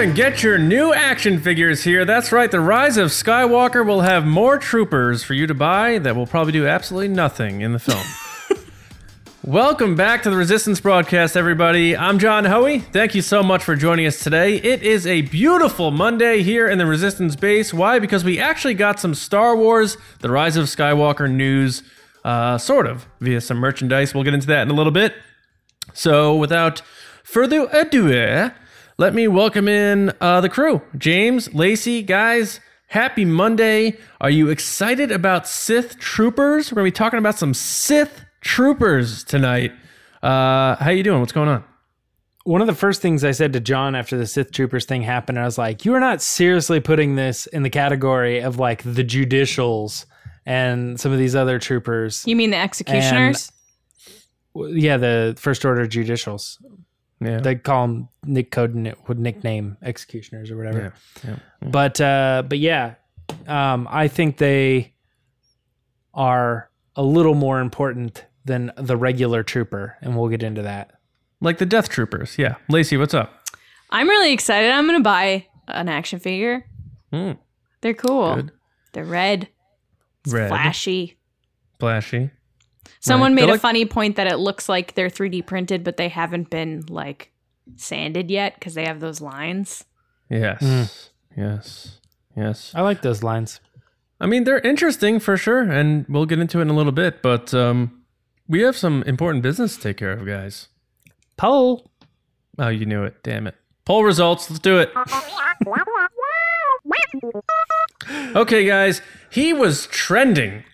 Step right up and get your new action figures here. That's right, The Rise of Skywalker will have more troopers for you to buy that will probably do absolutely nothing in the film. Welcome back to the Resistance broadcast, everybody. I'm John Hoey. Thank you so much for joining us today. It is a beautiful Monday here in the Resistance base. Why? Because we actually got some Star Wars The Rise of Skywalker news, uh, sort of, via some merchandise. We'll get into that in a little bit. So, without further ado, let me welcome in uh, the crew. James, Lacey, guys, happy Monday. Are you excited about Sith Troopers? We're going to be talking about some Sith Troopers tonight. Uh, how you doing? What's going on? One of the first things I said to John after the Sith Troopers thing happened, I was like, "You are not seriously putting this in the category of like the judicials and some of these other troopers." You mean the executioners? W- Yeah, the First Order judicials. Yeah. They call them Nick code would nickname executioners or whatever. yeah. But uh, but yeah, um, I think they are a little more important than the regular trooper, and we'll get into that. Like the Death Troopers. Yeah. Lacey, what's up? I'm really excited. I'm gonna buy an action figure. Hmm. They're cool. Good. They're red, Red. flashy. Flashy. Someone Right. made They're a like- funny point that it looks like they're 3D printed, but they haven't been like sanded yet because they have those lines. Yes. Mm. Yes. Yes. I like those lines. I mean, they're interesting for sure, and we'll get into it in a little bit, but um, we have some important business to take care of, guys. Poll. Oh, you knew it. Damn it. Poll results. Let's do it. Okay, guys. He was trending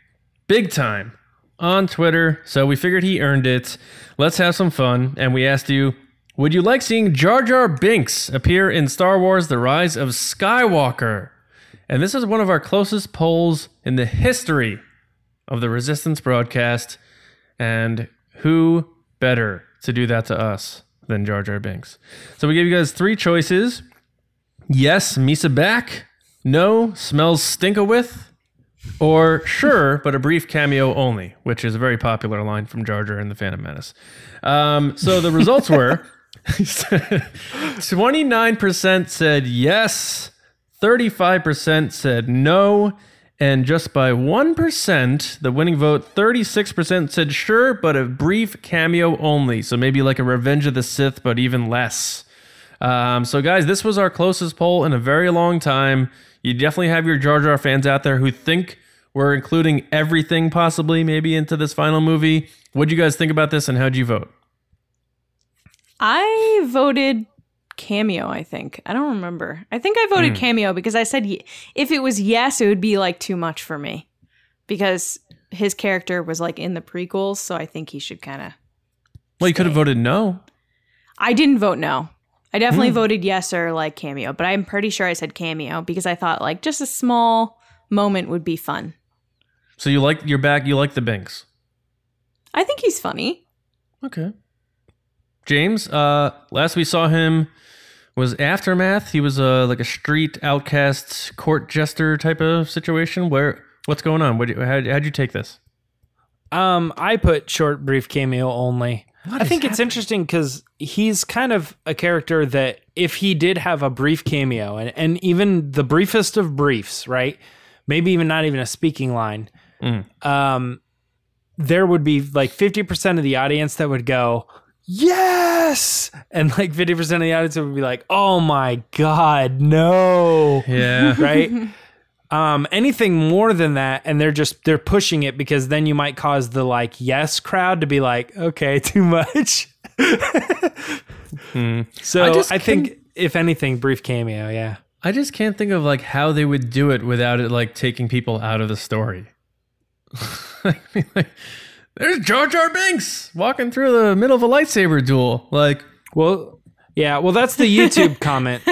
big time on Twitter, so we figured he earned it. Let's have some fun. And we asked you Would you like seeing Jar Jar Binks appear in Star Wars The Rise of Skywalker? And this is one of our closest polls in the history of the Resistance broadcast. And who better to do that to us than Jar Jar Binks? So we gave you guys three choices. Yes, Misa back. No, smells stinka with. Or sure, but a brief cameo only, which is a very popular line from Jar Jar in the Phantom Menace. Um, so the results were 29% said yes, 35% said no, and just by 1%, the winning vote, 36% said sure, but a brief cameo only. So maybe like a Revenge of the Sith, but even less. Um, so, guys, this was our closest poll in a very long time. You definitely have your Jar Jar fans out there who think we're including everything possibly maybe into this final movie. What'd you guys think about this and how'd you vote? I voted cameo, I think. I don't remember. I think I voted hmm. cameo because I said if it was yes, it would be like too much for me because his character was like in the prequels, so I think he should kind of. Well, you could have voted no. I didn't vote no. I definitely voted yes or like cameo, but I'm pretty sure I said cameo because I thought like just a small moment would be fun. So you like you're back. You like the Binks. I think he's funny. Okay. James, uh, last we saw him was Aftermath. He was uh, like a street outcast court jester type of situation. Where what's going on? What how how'd you take this? Um, I put short, brief cameo only. I is think it's interesting because he's kind of a character that if he did have a brief cameo and, and even the briefest of briefs, right? Maybe even not even a speaking line, um, there would be like 50% of the audience that would go, yes. And like 50% of the audience would be like, oh my God, no Yeah. right? um, anything more than that, and they're just they're pushing it because then you might cause the like yes crowd to be like, okay, too much. Hmm. So I I, think if anything, brief cameo, yeah. I just can't think of like how they would do it without it like taking people out of the story. I mean, like, there's Jar Jar Binks walking through the middle of a lightsaber duel. Like, Well, yeah, well that's the YouTube comment.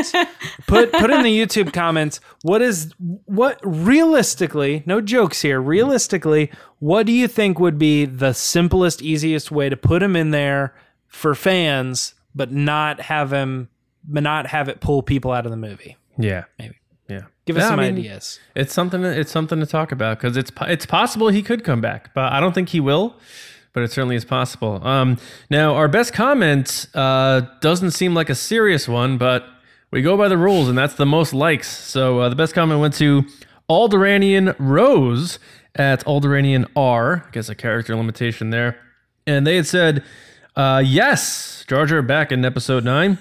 Put put in the YouTube comments what is what realistically, no jokes here, realistically, what do you think would be the simplest easiest way to put him in there for fans but not have him but not have it pull people out of the movie? yeah, Maybe. yeah. Give us I some mean, ideas. It's something. To, it's something to talk about because it's it's possible he could come back, but I don't think he will. But it certainly is possible. Um, now, our best comment uh, doesn't seem like a serious one, but we go by the rules, and that's the most likes. So uh, the best comment went to Alderanian Rose at Alderanian R. I guess a character limitation there. And they had said, uh, yes, Jar Jar back in episode 9.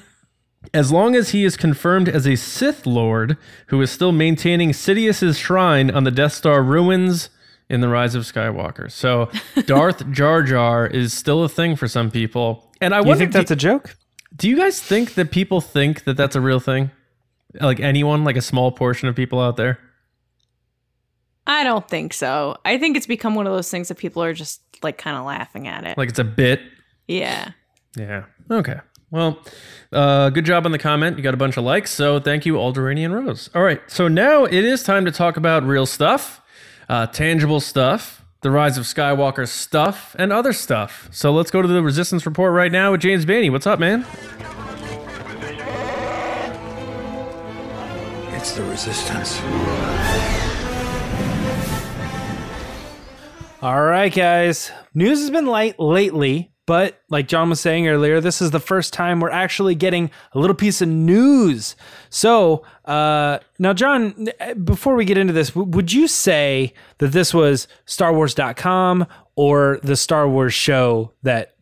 As long as he is confirmed as a Sith Lord who is still maintaining Sidious's shrine on the Death Star ruins in The Rise of Skywalker. So Darth Jar Jar is still a thing for some people. And I You wonder, think that's do, a joke? do you guys think that people think that that's a real thing? Like anyone, like a small portion of people out there? I don't think so. I think it's become one of those things that people are just like kind of laughing at it. Like it's a bit? Yeah. Yeah. Okay. Well, uh, good job on the comment. You got a bunch of likes, so thank you, Alderanian Rose. All right, so now it is time to talk about real stuff, uh, tangible stuff, the rise of Skywalker stuff, and other stuff. So let's go to the Resistance Report right now with James Bainey. What's up, man? It's the resistance. All right, guys. News has been light lately, but like John was saying earlier, this is the first time we're actually getting a little piece of news. So, uh, now, John, before we get into this, would you say that this was StarWars.com or the Star Wars show that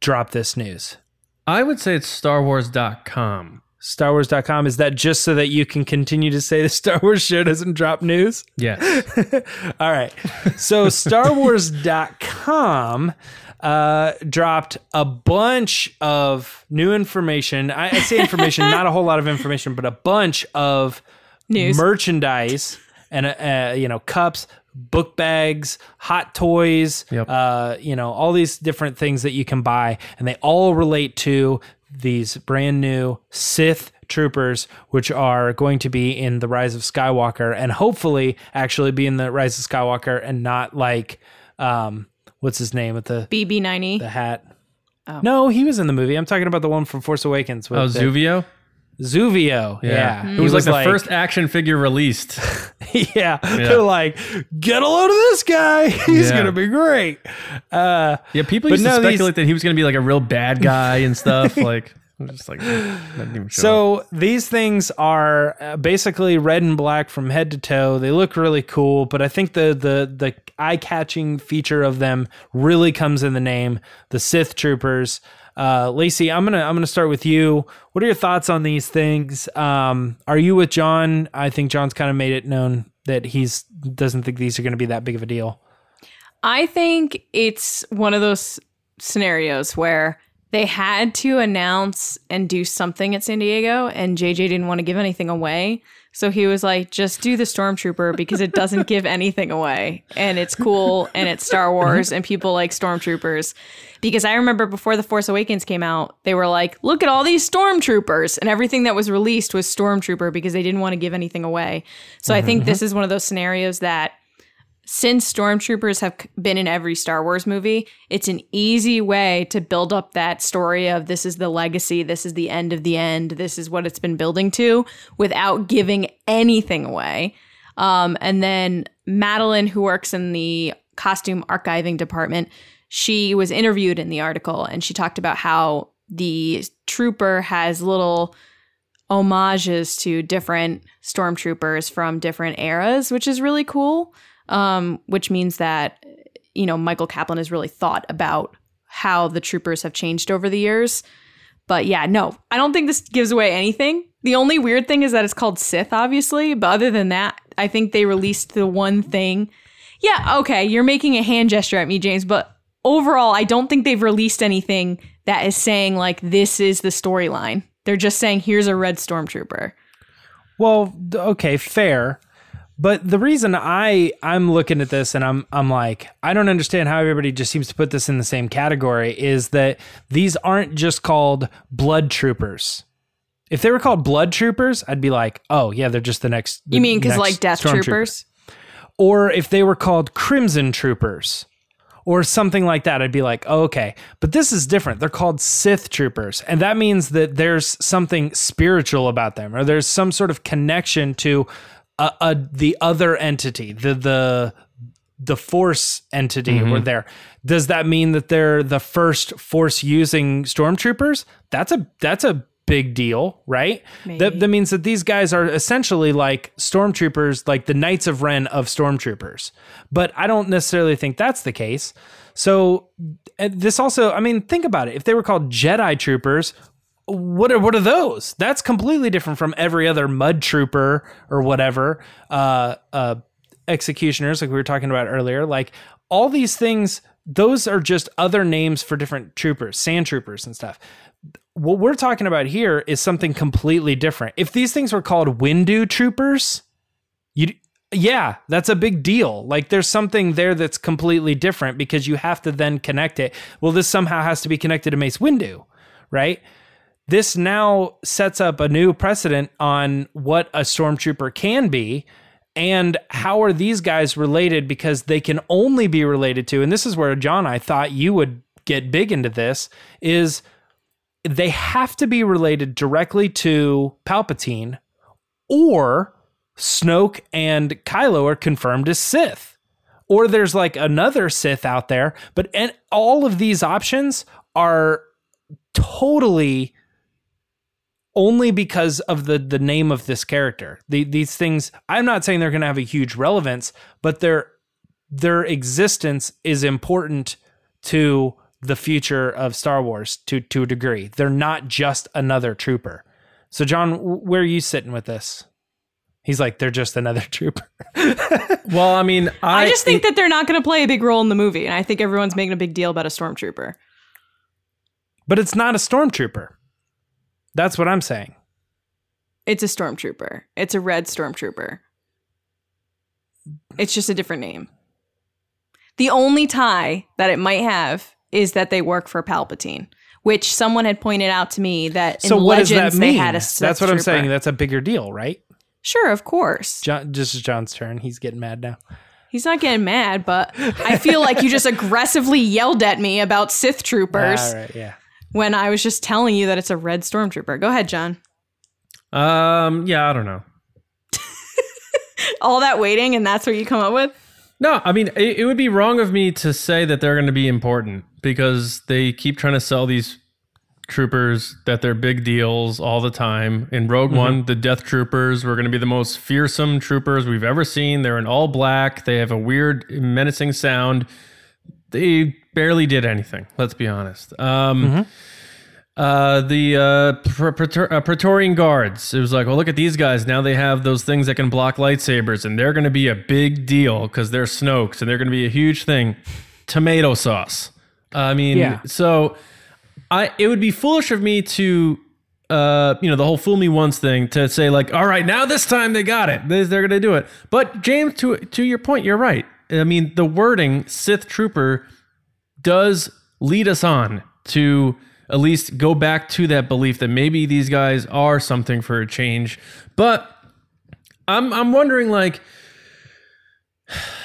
dropped this news? I would say it's StarWars.com. StarWars.com, is that just so that you can continue to say the Star Wars show doesn't drop news? Yes. All right. So StarWars.com uh, dropped a bunch of new information. I, I say information, not a whole lot of information, but a bunch of News. merchandise and uh, uh, you know cups, book bags, hot toys, Yep. uh, you know all these different things that you can buy, and they all relate to these brand new Sith troopers, which are going to be in the Rise of Skywalker, and hopefully actually be in the Rise of Skywalker, and not like um, what's his name with the BB-9E. the hat. No, he was in the movie. I'm talking about the one from Force Awakens. With Oh, the- Zuvio? Zuvio. Yeah. It was like the first action figure released. yeah. They're like, get a load of this guy. He's Yeah. going to be great. Uh, Yeah, people But used no, to these- speculate that he was going to be like a real bad guy and stuff. like, I'm just like, that even show up. so these things are uh, basically red and black from head to toe. They look really cool, but I think the the the eye-catching feature of them really comes in the name, the Sith Troopers. Uh, Lacey, I'm gonna I'm gonna start with you. What are your thoughts on these things? Um, are you with John? I think John's kind of made it known that he's doesn't think these are going to be that big of a deal. I think it's one of those scenarios where they had to announce and do something at San Diego, and JJ didn't want to give anything away. So he was like, just do the Stormtrooper because it doesn't give anything away. And it's cool and it's Star Wars and people like Stormtroopers. Because I remember before The Force Awakens came out, they were like, look at all these Stormtroopers. And everything that was released was Stormtrooper because they didn't want to give anything away. So I think mm-hmm. this is one of those scenarios that since stormtroopers have been in every Star Wars movie, it's an easy way to build up that story of this is the legacy, this is the end of the end, this is what it's been building to without giving anything away. Um, and then Madeline, who works in the costume archiving department, she was interviewed in the article and she talked about how the trooper has little homages to different stormtroopers from different eras, which is really cool. Um, which means that you know Michael Kaplan has really thought about how the troopers have changed over the years. But yeah, no, I don't think this gives away anything. The only weird thing is that it's called Sith, obviously. But other than that, I think they released the one thing. Yeah, okay, you're making a hand gesture at me, James, but overall, I don't think they've released anything that is saying like this is the storyline. They're just saying here's a red stormtrooper. Well, okay, fair. But the reason I I'm looking at this and I'm I'm like I don't understand how everybody just seems to put this in the same category is that these aren't just called blood troopers. If they were called blood troopers, I'd be like, "Oh, yeah, they're just the next You mean because like death troopers? Or if they were called crimson troopers or something like that, I'd be like, oh, okay. But this is different. They're called Sith troopers. And that means that there's something spiritual about them or there's some sort of connection to a, a, the other entity, the, the, the force entity were mm-hmm. there. Does that mean that they're the first force using stormtroopers? That's a that's a big deal, right? That, that means that these guys are essentially like stormtroopers, like the Knights of Ren of stormtroopers. But I don't necessarily think that's the case. So this also, I mean, think about it. If they were called Jedi troopers, what are what are those? That's completely different from every other mud trooper or whatever. Uh, uh, executioners, like we were talking about earlier. Like all these things, those are just other names for different troopers, sand troopers and stuff. What we're talking about here is something completely different. If these things were called Windu troopers, you yeah, that's a big deal. Like there's something there that's completely different because you have to then connect it. Well, this somehow has to be connected to Mace Windu, right? This now sets up a new precedent on what a stormtrooper can be and how are these guys related because they can only be related to and this is where John I thought you would get big into this is they have to be related directly to Palpatine or Snoke and Kylo are confirmed as Sith. Or there's like another Sith out there, but and all of these options are totally only because of the the name of this character. The, these things I'm not saying they're going to have a huge relevance, but their their existence is important to the future of Star Wars to to a degree. They're not just another trooper. So John, where are you sitting with this? He's like, they're just another trooper. well, I mean, I, I just think it, that they're not going to play a big role in the movie, and I think everyone's making a big deal about a stormtrooper. But it's not a stormtrooper. That's what I'm saying. It's a stormtrooper. It's a red stormtrooper. It's just a different name. The only tie that it might have is that they work for Palpatine, which someone had pointed out to me that in so what Legends does that mean? they had a Sith That's what trooper. I'm saying. That's a bigger deal, right? Sure, of course. John, this is John's turn. He's getting mad now. He's not getting mad, but I feel like you just aggressively yelled at me about Sith troopers All right, yeah. When I was just telling you that it's a red stormtrooper. Go ahead, John. um, yeah, I don't know. All that waiting, and that's what you come up with? No, I mean, it, it would be wrong of me to say that they're going to be important because they keep trying to sell these troopers that they're big deals all the time. In Rogue One, the Death Troopers were going to be the most fearsome troopers we've ever seen. They're in all black. They have a weird, menacing sound. They barely did anything. Let's be honest. Um, uh, the uh, Praetor- uh, Praetorian Guards. It was like, well, look at these guys. Now they have those things that can block lightsabers, and they're going to be a big deal because they're Snokes, and they're going to be a huge thing. Tomato sauce. I mean, Yeah. so I it would be foolish of me to uh you know the whole fool me once thing to say like all right now this time they got it They- they're gonna do it but james to to your point you're right i mean the wording sith trooper does lead us on to at least go back to that belief that maybe these guys are something for a change but i'm i'm wondering like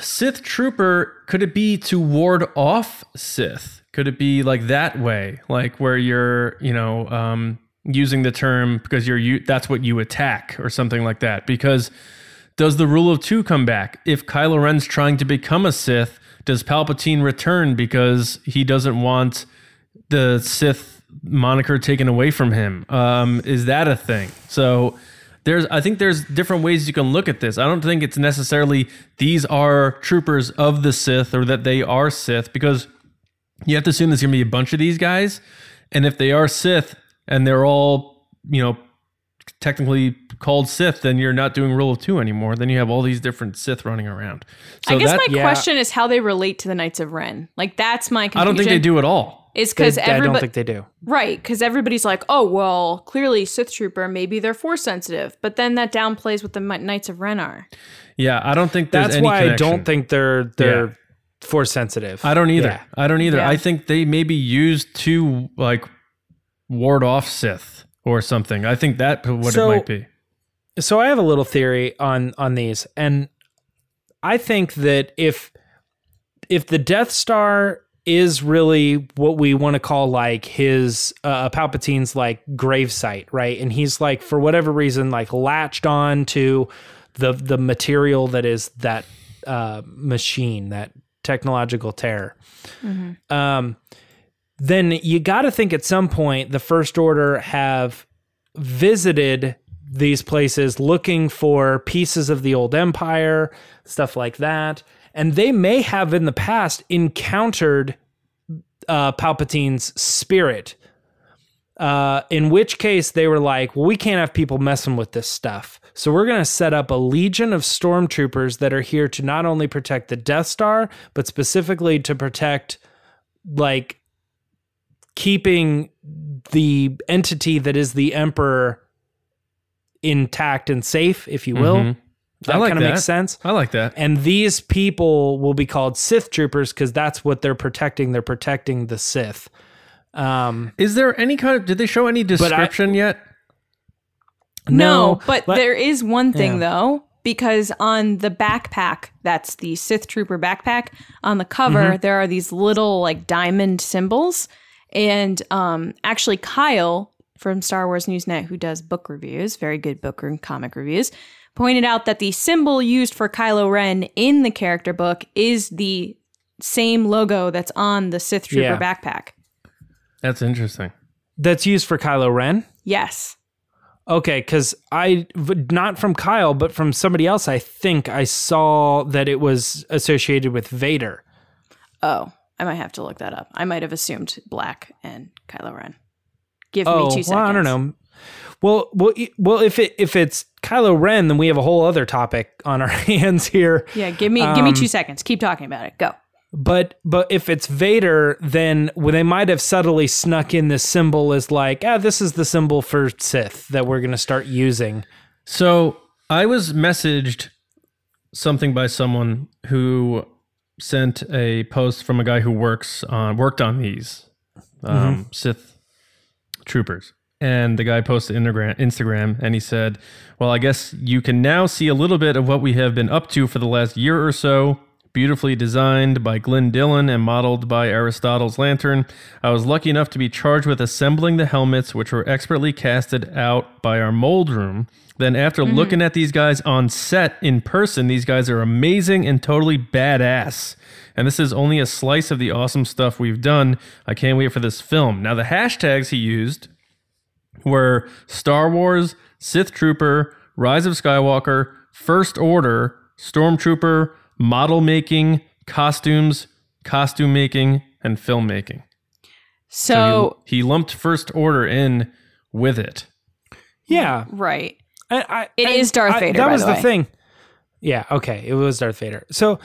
Sith trooper could it be to ward off Sith? Could it be like that way, like where you're, you know, um, using the term because you're you that's what you attack or something like that? Because does the rule of two come back? If Kylo Ren's trying to become a Sith, does Palpatine return because he doesn't want the Sith moniker taken away from him? Um, is that a thing? So there's I think there's different ways you can look at this. I don't think it's necessarily these are troopers of the Sith or that they are Sith because you have to assume there's gonna be a bunch of these guys, and if they are Sith and they're all you know technically called Sith, then you're not doing rule of two anymore. Then you have all these different Sith running around. So I guess that my yeah. question is how they relate to the Knights of Ren. Like that's my confusion. I don't think they do at all. Is They- because I don't think they do. right because everybody's like, oh well, clearly Sith trooper, maybe they're force sensitive, but then that downplays what the Knights of Ren are. Yeah, I don't think That's any why I don't think they're they're Yeah. force sensitive. I don't either. Yeah. I don't either. Yeah. I think they may be used to like ward off Sith or something. I think that what So- it might be. so I have a little theory on on these, and I think that if if the Death Star is really what we want to call like his uh, Palpatine's like grave site, right? And he's like for whatever reason like latched on to the the material that is that uh, machine, that technological terror. Um, then you got to think at some point the First Order have visited these places looking for pieces of the old empire, stuff like that. And they may have in the past encountered uh, Palpatine's spirit. Uh, in which case they were like, well, we can't have people messing with this stuff. So we're going to set up a legion of stormtroopers that are here to not only protect the Death Star, but specifically to protect, like, keeping the entity that is the Emperor intact and safe, if you will. Mhm. That like kind of makes sense. I like that. And these people will be called Sith troopers because that's what they're protecting. They're protecting the Sith. Um, Is there any kind of? Did they show any I- description yet? No, but let- there is one thing Yeah. though, because on the backpack, that's the Sith Trooper backpack, on the cover, Mm-hmm. there are these little like diamond symbols. And um, actually, Kyle from Star Wars Newsnet, who does book reviews, very good book and comic reviews, pointed out that the symbol used for Kylo Ren in the character book is the same logo that's on the Sith Trooper Yeah. backpack. That's interesting. that's used for Kylo Ren. Yes. Okay, because I, not from Kyle, but from somebody else. I think I saw that it was associated with Vader. Oh, I might have to look that up. I might have assumed black and Kylo Ren. Give Oh, me two seconds. well, I don't know. Well, well, well. If it if it's Kylo Ren, then we have a whole other topic on our hands here. Yeah, give me give me Um, two seconds. Keep talking about it. Go. But but if it's Vader, then well, they might have subtly snuck in this symbol as like, ah, this is the symbol for Sith that we're going to start using. So I was messaged something by someone who sent a post from a guy who works on worked on these um, Sith troopers. And the guy posted Instagram, Instagram and he said, Well, I guess you can now see a little bit of what we have been up to for the last year or so. Beautifully designed by Glyn Dillon and modeled by Aristotle's Lantern, I was lucky enough to be charged with assembling the helmets, which were expertly casted out by our mold room. Then, after mm-hmm. looking at these guys on set in person, these guys are amazing and totally badass. And this is only a slice of the awesome stuff we've done. I can't wait for this film. Now, the hashtags he used were Star Wars, Sith Trooper, Rise of Skywalker, First Order, Stormtrooper, model making, costumes, costume making, and filmmaking. So, he, he lumped First Order in with it. Yeah, right. I, I, It I- is Darth I- Vader, That by was the the way. thing. Yeah. Okay. It was Darth Vader. So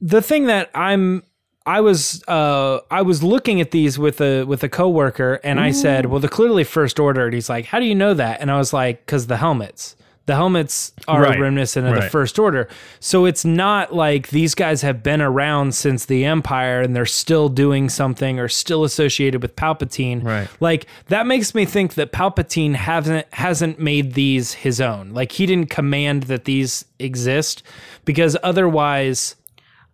the thing that I'm, I was, uh, I was looking at these with a with a coworker, and I said, "Well, they're clearly First Order." And he's like, "How do you know that?" And I was like, "Cause the helmets." The helmets are Right. reminiscent of the First Order. So it's not like these guys have been around since the Empire and they're still doing something or still associated with Palpatine. Right. Like that makes me think that Palpatine hasn't hasn't made these his own. Like he didn't command that these exist because otherwise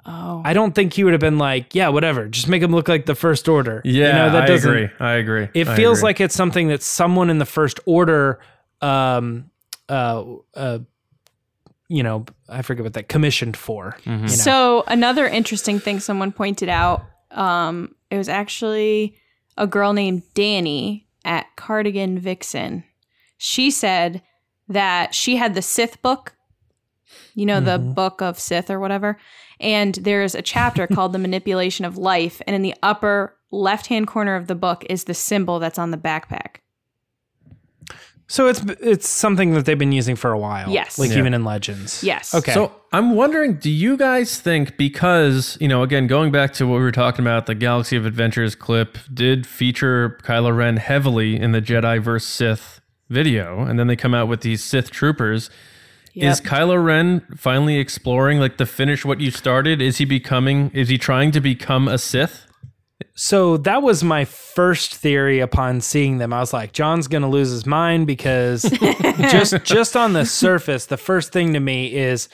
Oh. I don't think he would have been like, yeah, whatever, just make him look like the first order. Yeah, you know, that I doesn't agree. I agree. it I feels agree. like it's something that someone in the first order um uh uh you know, I forget what that commissioned for. Mm-hmm. you know? So another interesting thing someone pointed out, um, it was actually a girl named Danny at Cardigan Vixen. She said that she had the Sith book, you know, the book of Sith or whatever. And there's a chapter called The Manipulation of Life. And in the upper left hand corner of the book is the symbol that's on the backpack. So it's it's something that they've been using for a while. Yes. Like Yeah. even in Legends. Yes. Okay. So I'm wondering, do you guys think because you know, again, going back to what we were talking about, the Galaxy of Adventures clip did feature Kylo Ren heavily in the Jedi vs Sith video, and then they come out with these Sith troopers. Yep. Is Kylo Ren finally exploring like to finish what you started? Is he becoming? Is he trying to become a Sith? So that was my first theory upon seeing them. I was like, John's gonna lose his mind because just just on the surface, the first thing to me is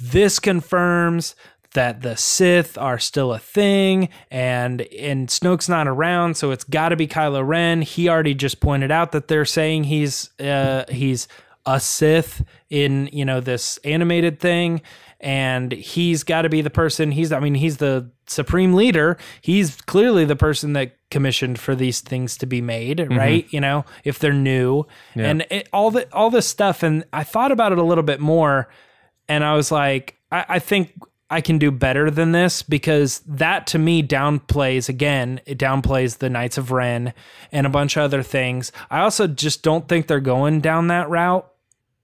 this confirms that the Sith are still a thing, and and Snoke's not around, so it's got to be Kylo Ren. He already just pointed out that they're saying he's uh, he's a Sith in you know this animated thing, and he's got to be the person. He's I mean he's the supreme leader. He's clearly the person that commissioned for these things to be made, mm-hmm. right? You know, if they're new and it, all the all this stuff. And I thought about it a little bit more, and I was like, I, I think I can do better than this because that to me downplays again, it downplays the Knights of Ren and a bunch of other things. I also just don't think they're going down that route.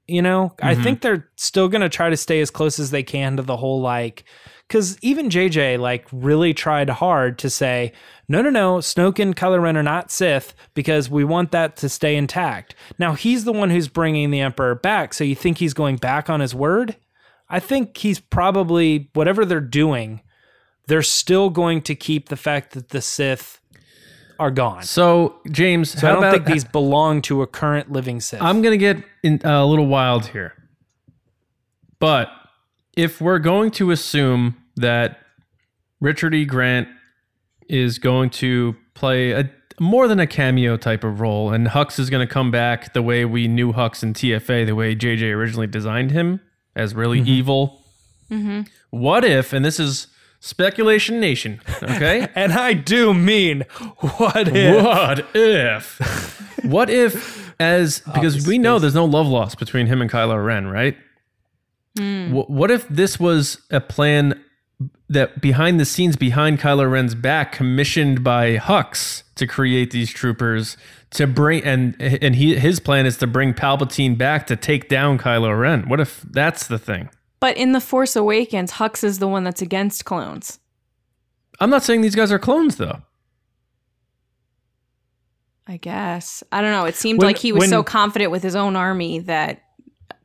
You know, I mm-hmm. think they're still going to try to stay as close as they can to the whole like, because even JJ like really tried hard to say, no, no, no, Snoke and Kylo Ren are not Sith because we want that to stay intact. Now he's the one who's bringing the Emperor back, so you think he's going back on his word? I think he's probably whatever they're doing, they're still going to keep the fact that the Sith are gone. So, James, So I don't think these belong to a current living Sith. I'm going to get in, uh, a little wild here. But if we're going to assume that Richard E. Grant is going to play a more than a cameo type of role, and Hux is going to come back the way we knew Hux in TFA, the way JJ originally designed him as really mm-hmm. evil. Mm-hmm. What if, and this is speculation nation, okay? and I do mean what if? What if? what if, as because we know there's no love lost between him and Kylo Ren, right? Hmm. Wh- what if this was a plan that behind the scenes, behind Kylo Ren's back, commissioned by Hux to create these troopers to bring and and he his plan is to bring Palpatine back to take down Kylo Ren. What if that's the thing? But in The Force Awakens, Hux is the one that's against clones. I'm not saying these guys are clones though. I guess. I don't know. It seemed When- like he was when- so confident with his own army that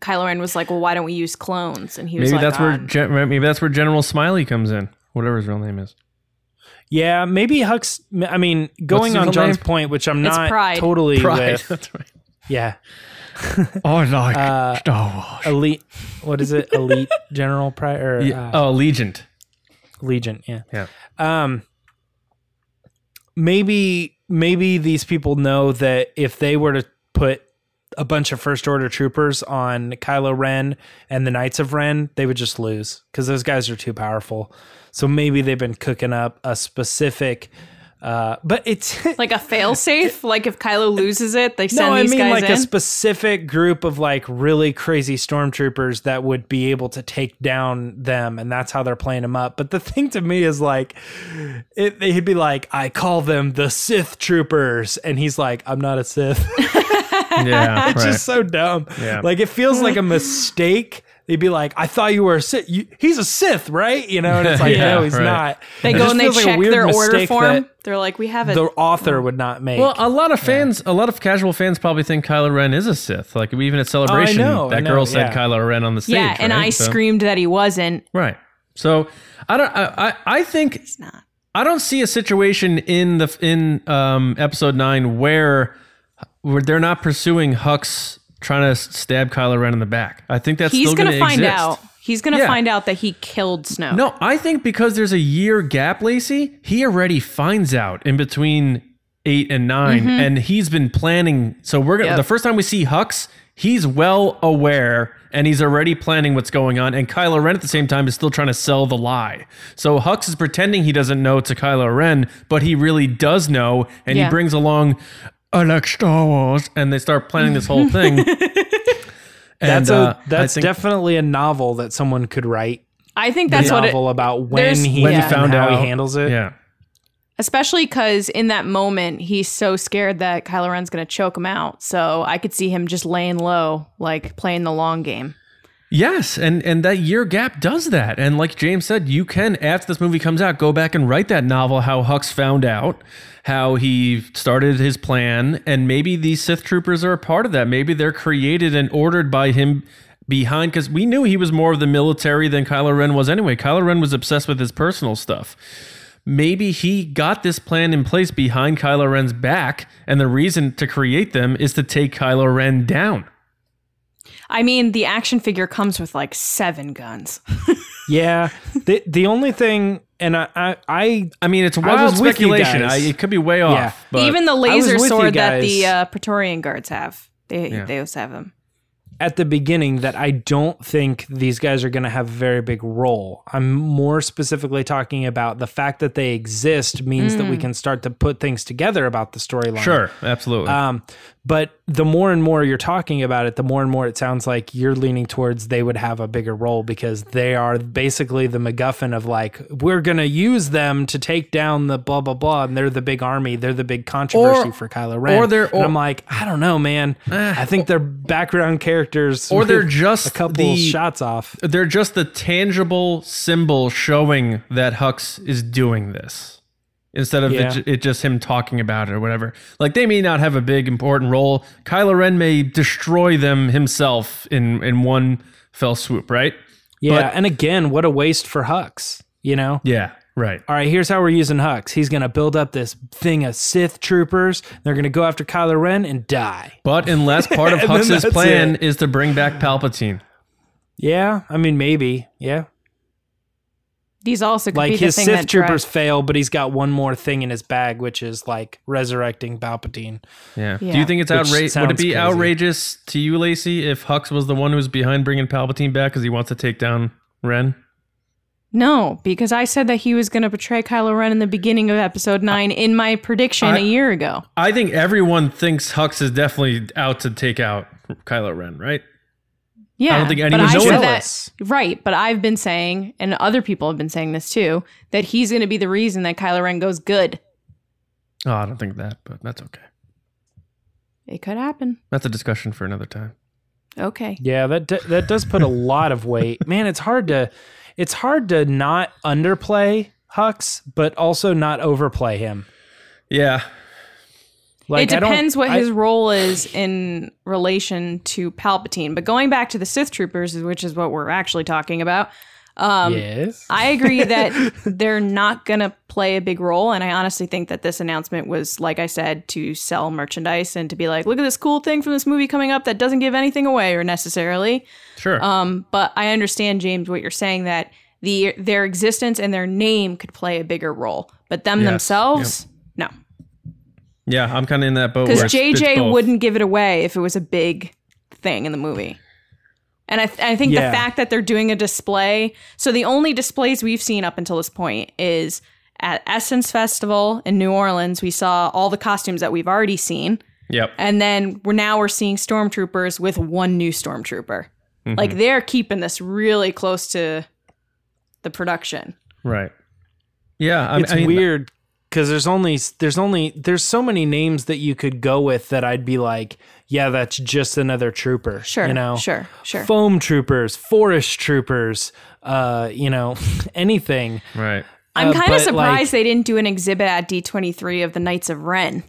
Kylo Ren was like, "Well, why don't we use clones?" And he was Maybe like, that's where "Ah, Gen- maybe that's where General Smiley comes in. Whatever his real name is. Yeah, maybe Hux. I mean, going his on real John's name? point, which I'm It's not Pryde. totally Pryde. with. That's right. Yeah, I like Uh, Star Wars. elite. What is it? Elite General Pryde or Yeah. uh, oh, Allegiant. Legion? Yeah. Yeah. Um. Maybe maybe these people know that if they were to put a bunch of first order troopers on Kylo Ren and the Knights of Ren, they would just lose because those guys are too powerful. So maybe they've been cooking up a specific. Uh, but it's like a failsafe. like if Kylo loses it, they send no, I these mean guys like in. a specific group of like really crazy stormtroopers that would be able to take down them, and that's how they're playing them up. But the thing to me is like, it, he'd be like, "I call them the Sith troopers," and he's like, "I'm not a Sith." Yeah, it's right. just so dumb. Yeah. Like it feels like a mistake. They'd be like, "I thought you were a Sith. You, he's a Sith, right?" You know, and it's like, Yeah, no, he's right. not. they It go and they feels like check their order form. They're like, "We have it." The author would not make. well, a lot of fans, a lot of casual fans probably think Kylo Ren is a Sith. Like even at Celebration, know, that know, girl said yeah. Kylo Ren on the stage. yeah, and right? I So- screamed that he wasn't. Right. So I don't. I I, I think It's not. I don't see a situation in the in um, episode nine where where they're not pursuing Hux trying to stab Kylo Ren in the back. I think that's He's going to find exist. out. He's gonna Yeah. find out that he killed Snoke. No, I think because there's a year gap, Lacey, he already finds out in between eight and 9 mm-hmm. and he's been planning. So we're gonna Yep. the first time we see Hux, he's well aware and he's already planning what's going on. And Kylo Ren at the same time is still trying to sell the lie. So Hux is pretending he doesn't know to Kylo Ren, but he really does know, and Yeah. he brings along. I like Star Wars, and they start planning this whole thing. That's And, a uh, I that's think- definitely a novel that someone could write. I think that's what it. novel about when there's- he, When he and found how out. he handles it. Yeah, Especially because in that moment he's so scared that Kylo Ren's gonna choke him out. So I could see him just laying low, like playing the long game. Yes, and and that year gap does that. And like James said, you can after this movie comes out, go back and write that novel how Hux found out, how he started his plan, and maybe these Sith troopers are a part of that. Maybe they're created and ordered by him behind because we knew he was more of the military than Kylo Ren was anyway. Kylo Ren was obsessed with his personal stuff. Maybe he got this plan in place behind Kylo Ren's back, and the reason to create them is to take Kylo Ren down. I mean, the action figure comes with like seven guns. Yeah. the the only thing, and I I, I I mean, it's I wild was with you speculation. I, it could be way off. Yeah. But Even the laser sword that the uh, Praetorian guards have, they Yeah. they also have them. at the beginning that I don't think these guys are going to have a very big role. I'm more specifically talking about the fact that they exist means that we can start to put things together about the storyline. Sure, absolutely. Um, but the more and more you're talking about it, the more and more it sounds like you're leaning towards they would have a bigger role because they are basically the MacGuffin of like, we're going to use them to take down the blah, blah, blah. And they're the big army. They're the big controversy Or- for Kylo Ren. or they're- and or- I'm like, I don't know, man. Eh, I think they're background characters. Or they're just a couple the- shots off. They're just the tangible symbol showing that Hux is doing this. Instead of Yeah. it, it just him talking about it or whatever. Like they may not have a big important role. Kylo Ren may destroy them himself in in one fell swoop, right? Yeah. But- and again, what a waste for Hux, you know? Yeah, right. all right, here's how we're using Hux. He's going to build up this thing of Sith troopers. They're going to go after Kylo Ren and die. But unless part of Hux's plan it. is to bring back Palpatine. Yeah, I mean, maybe. Yeah. These also could Like be the his thing Sith that troopers drives- fail, but he's got one more thing in his bag, which is like resurrecting Palpatine. Yeah. Do you think it's outrageous? Would it be crazy. outrageous to you, Lacey, if Hux was the one who was behind bringing Palpatine back because he wants to take down Ren? No, because I said that he was going to betray Kylo Ren in the beginning of Episode Nine in my prediction I- a year ago. I think everyone thinks Hux is definitely out to take out Kylo Ren, right? Yeah, don't think but anyone's I said jealous. that right. But I've been saying, and other people have been saying this too, that he's going to be the reason that Kylo Ren goes good. Oh, I don't think that, but that's okay. It could happen. That's a discussion for another time. Okay. Yeah, that d- that does put a lot of weight. Man, it's hard to it's hard to not underplay Hux, but also not overplay him. Yeah. Like it depends what I- his role is in relation to Palpatine. But going back to the Sith troopers, which is what we're actually talking about, um, yes. I agree that they're not going to play a big role. And I honestly think that this announcement was, like I said, to sell merchandise and to be like, look at this cool thing from this movie coming up that doesn't give anything away or necessarily. Sure. Um, but I understand, James, what you're saying that the their existence and their name could play a bigger role. But them Yes. themselves, no. Yeah, I'm kind of in that boat. Because where it's- it's JJ both. wouldn't give it away if it was a big thing in the movie. And I, th- I think Yeah. the fact that they're doing a display, so the only displays we've seen up until this point is at Essence Festival in New Orleans. We saw all the costumes that we've already seen, Yep. and then we're now we're seeing stormtroopers with one new stormtrooper. Mm-hmm. Like they're keeping this really close to the production. Right. Yeah. I, it's I mean, weird because there's only there's only there's so many names that you could go with that I'd be like, yeah, that's just another trooper. Sure, you know, sure, sure. Foam troopers, forest troopers, uh, you know, anything. Right. I'm Uh, kind but, of surprised like- they didn't do an exhibit at D23 of the Knights of Ren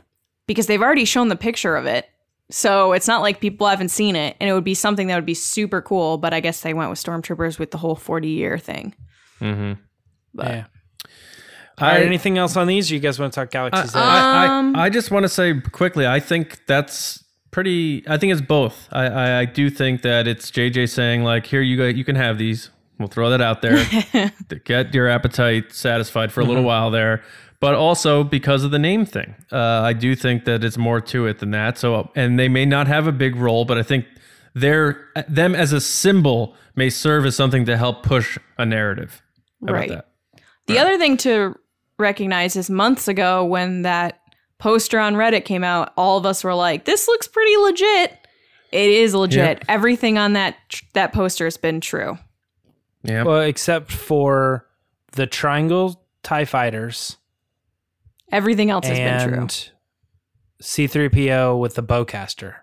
because they've already shown the picture of it. So it's not like people haven't seen it, and it would be something that would be super cool. But I guess they went with stormtroopers with the whole 40 year thing. Mm-hmm. But yeah. All right, anything else on these? You guys want to talk Galaxy's Edge? I, Um, I, I just want to say quickly, I think that's pretty. I think it's both. I, I, I do think that it's JJ saying like, "Here you go, you can have these." We'll throw that out there to get your appetite satisfied for a little while there. But also because of the name thing, uh, I do think that it's more to it than that. So, and they may not have a big role, but I think they're them as a symbol may serve as something to help push a narrative. How Right. about that? the other thing to recognize is months ago when that poster on Reddit came out, all of us were like, "This looks pretty legit." It is legit. Yep. Everything on that that poster has been true. Yeah. well, except for the Triangle Tie Fighters Everything else has been true. and C3PO with the bowcaster.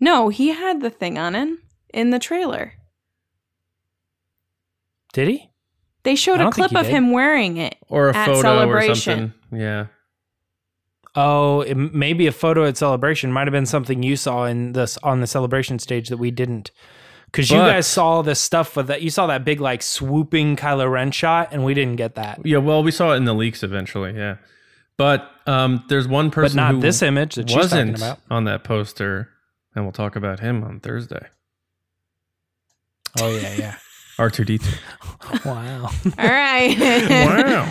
No, he had the thing on him in the trailer. Did he? They showed a clip of did. him wearing it. or a at photo or Celebration. something. Yeah. Oh, it may a photo at celebration. Might have been something you saw in this on the celebration stage that we didn't. Because you guys saw this stuff with that. You saw that big like swooping Kylo Ren shot, and we didn't get that. Yeah, well, we saw it in the leaks eventually, yeah. But um, there's one person, But person not who this image that she's talking wasn't about. on that poster, and we'll talk about him on Thursday. Oh yeah, yeah. R2D2. wow. All right. wow.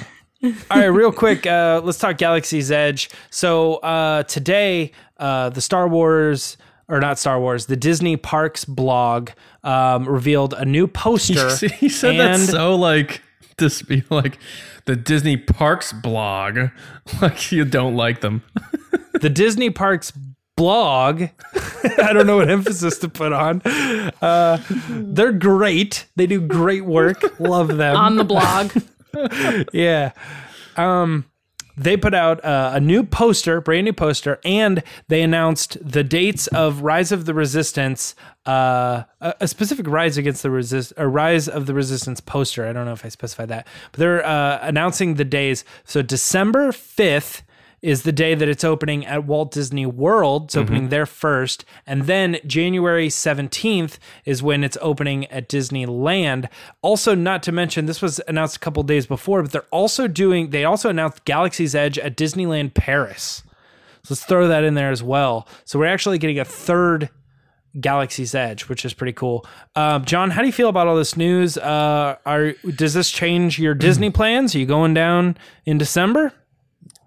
All right, real quick, uh, let's talk Galaxy's Edge. So uh, today, uh, the Star Wars, or not Star Wars, the Disney Parks blog um, revealed a new poster. he said that so like to be like the Disney Parks blog, like you don't like them. the Disney Parks blog. I don't know what emphasis to put on. Uh, they're great. They do great work. Love them. on the blog. yeah. Um, they put out uh, a new poster, brand new poster, and they announced the dates of Rise of the Resistance, uh, a, a specific Rise against the Resist, a Rise of the Resistance poster. I don't know if I specified that, but they're uh, announcing the days. So December fifth is the day that it's opening at Walt Disney World. It's opening there first. And then January 17th is when it's opening at Disneyland. Also, not to mention, this was announced a couple days before, but they're also doing, they also announced Galaxy's Edge at Disneyland Paris. So let's throw that in there as well. So we're actually getting a third Galaxy's Edge, which is pretty cool. Um, John, how do you feel about all this news? Uh, are does this change your Disney plans? Are you going down in December?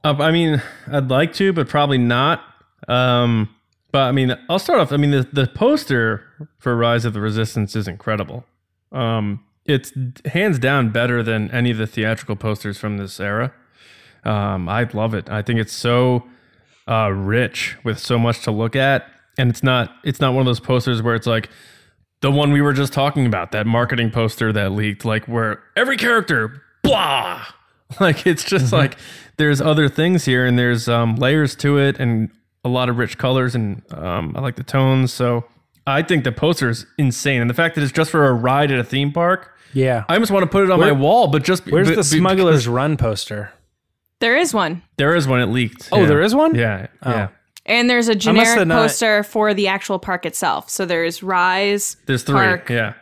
Uh, I mean, I'd like to, but probably not. Um, but I mean, I'll start off. I mean, the, the poster for Rise of the Resistance is incredible. Um, it's hands down better than any of the theatrical posters from this era. Um, I love it. I think it's so uh, rich with so much to look at, and it's not it's not one of those posters where it's like the one we were just talking about, that marketing poster that leaked, like where every character blah like it's just like there's other things here and there's um, layers to it and a lot of rich colors and um, I like the tones. So I think the poster is insane, and the fact that it's just for a ride at a theme park. Yeah. I almost want to put it on Where- my wall, but just Where's but- the but- Smuggler's Run poster? There is one. There is one. It leaked. Oh, Yeah. there is one? Yeah, yeah. And there's a have generic not- poster for the actual park itself. So there's Rise. There's three. Park. Yeah.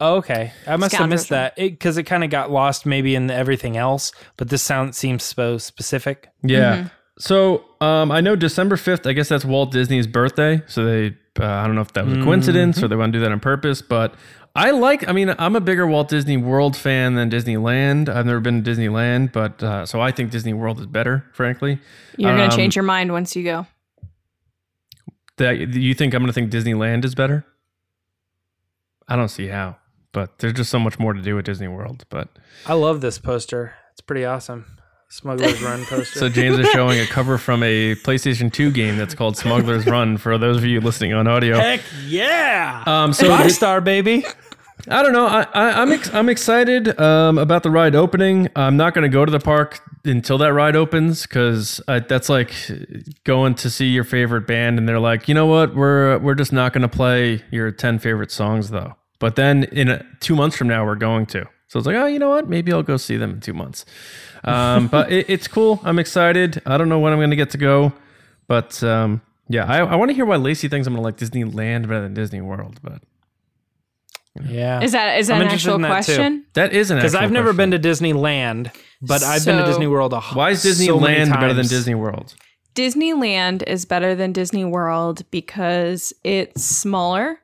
Oh, okay. I must have missed that because it, kind of got lost maybe in the everything else, but this sound seems so specific. Yeah. So um, I know December 5th, I guess that's Walt Disney's birthday. So they, uh, I don't know if that was a coincidence or they want to do that on purpose, but I like, I mean, I'm a bigger Walt Disney World fan than Disneyland. I've never been to Disneyland, but uh, so I think Disney World is better, frankly. You're going Um, to change your mind once you go. That you think I'm going to think Disneyland is better? I don't see how, but there's just so much more to do at Disney World. But I love this poster. It's pretty awesome. Smuggler's Run poster. so James is showing a cover from a PlayStation 2 game that's called Smuggler's Run for those of you listening on audio. Heck yeah! Um, so thi- Rockstar baby. I don't know. I, I, I'm ex- I'm excited um, about the ride opening. I'm not going to go to the park until that ride opens because that's like going to see your favorite band and they're like, you know what, we're we're just not going to play your ten favorite songs though. But then in a, two months from now, we're going to. So it's like, oh, you know what? Maybe I'll go see them in two months. Um, but it, it's cool. I'm excited. I don't know when I'm going to get to go, but um, yeah, I, I want to hear why Lacey thinks I'm going to like Disneyland better than Disney World. But Yeah. Is that is that I'm an interested actual in that, too. question? that is an Because I've never question. been to Disneyland, but I've been to So- Disney World a Why is so Disneyland better than times. Disney World? Disneyland is better than Disney World because it's smaller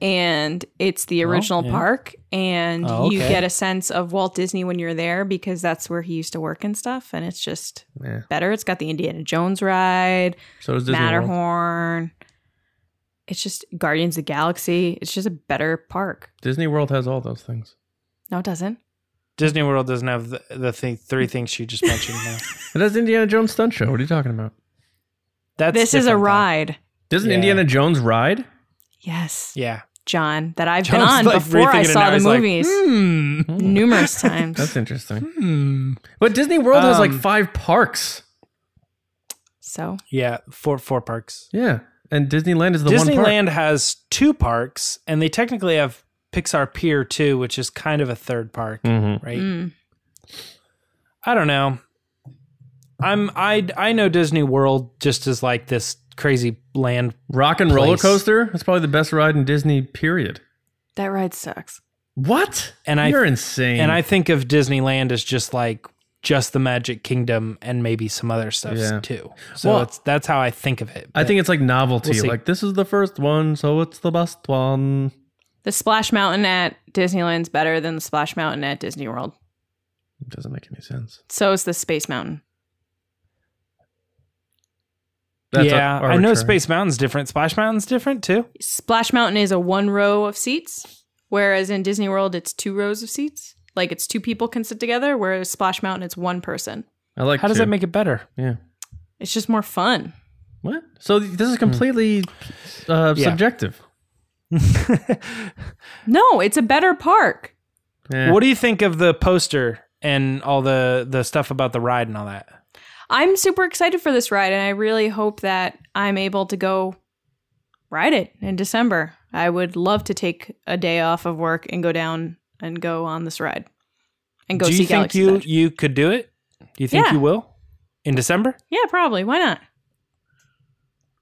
and it's the oh, original yeah. park and Oh, you get a sense of Walt Disney when you're there because that's where he used to work and stuff and it's just Yeah. better. It's got the Indiana Jones ride, So does Disney World. Matterhorn. It's just Guardians of the Galaxy. It's just a better park. Disney World has all those things. No, it doesn't. Disney World doesn't have the, the thing, three things you just mentioned. Now. It has Indiana Jones stunt show. What are you talking about? That's this is a different, though. ride. Doesn't Yeah. Indiana Jones ride? Yes, Yeah. John, that I've John's, been on like, before I saw the He's like, movies Hmm. numerous times. That's interesting. Hmm. But Disney World has like Um, five parks. So Yeah, four four parks. Yeah. And Disneyland is the one park. Disneyland has two parks, and they technically have Pixar Pier too, which is kind of a third park, Mhm. right? mm. I don't know. I'm I I know Disney World just as like this crazy land. Rock and roller coaster. That's probably the best ride in Disney. Period. that ride sucks. What? And I- you're insane. And I think of Disneyland as just like just the Magic Kingdom and maybe some other stuff Yeah. too. So Well, it's that's how I think of it. I think it's like novelty. We'll like this is the first one, so it's the best one. The Splash Mountain at Disneyland's better than the Splash Mountain at Disney World. It doesn't make any sense. So is the Space Mountain. That's yeah, ar- I know. Space Mountain's different. Splash Mountain's different too. Splash Mountain is a one row of seats, whereas in Disney World it's two rows of seats. Like it's two people can sit together, whereas Splash Mountain it's one person. I like. How does that make it better? Yeah. It's just more fun. What? So this is completely uh, Yeah. subjective. No, it's a better park. Yeah. What do you think of the poster and all the the stuff about the ride and all that? I'm super excited for this ride, and I really hope that I'm able to go ride it in December. I would love to take a day off of work and go down and go on this ride and go do see you think you Edge. you could do it? Do you think Yeah. you will in December? Yeah, probably. Why not?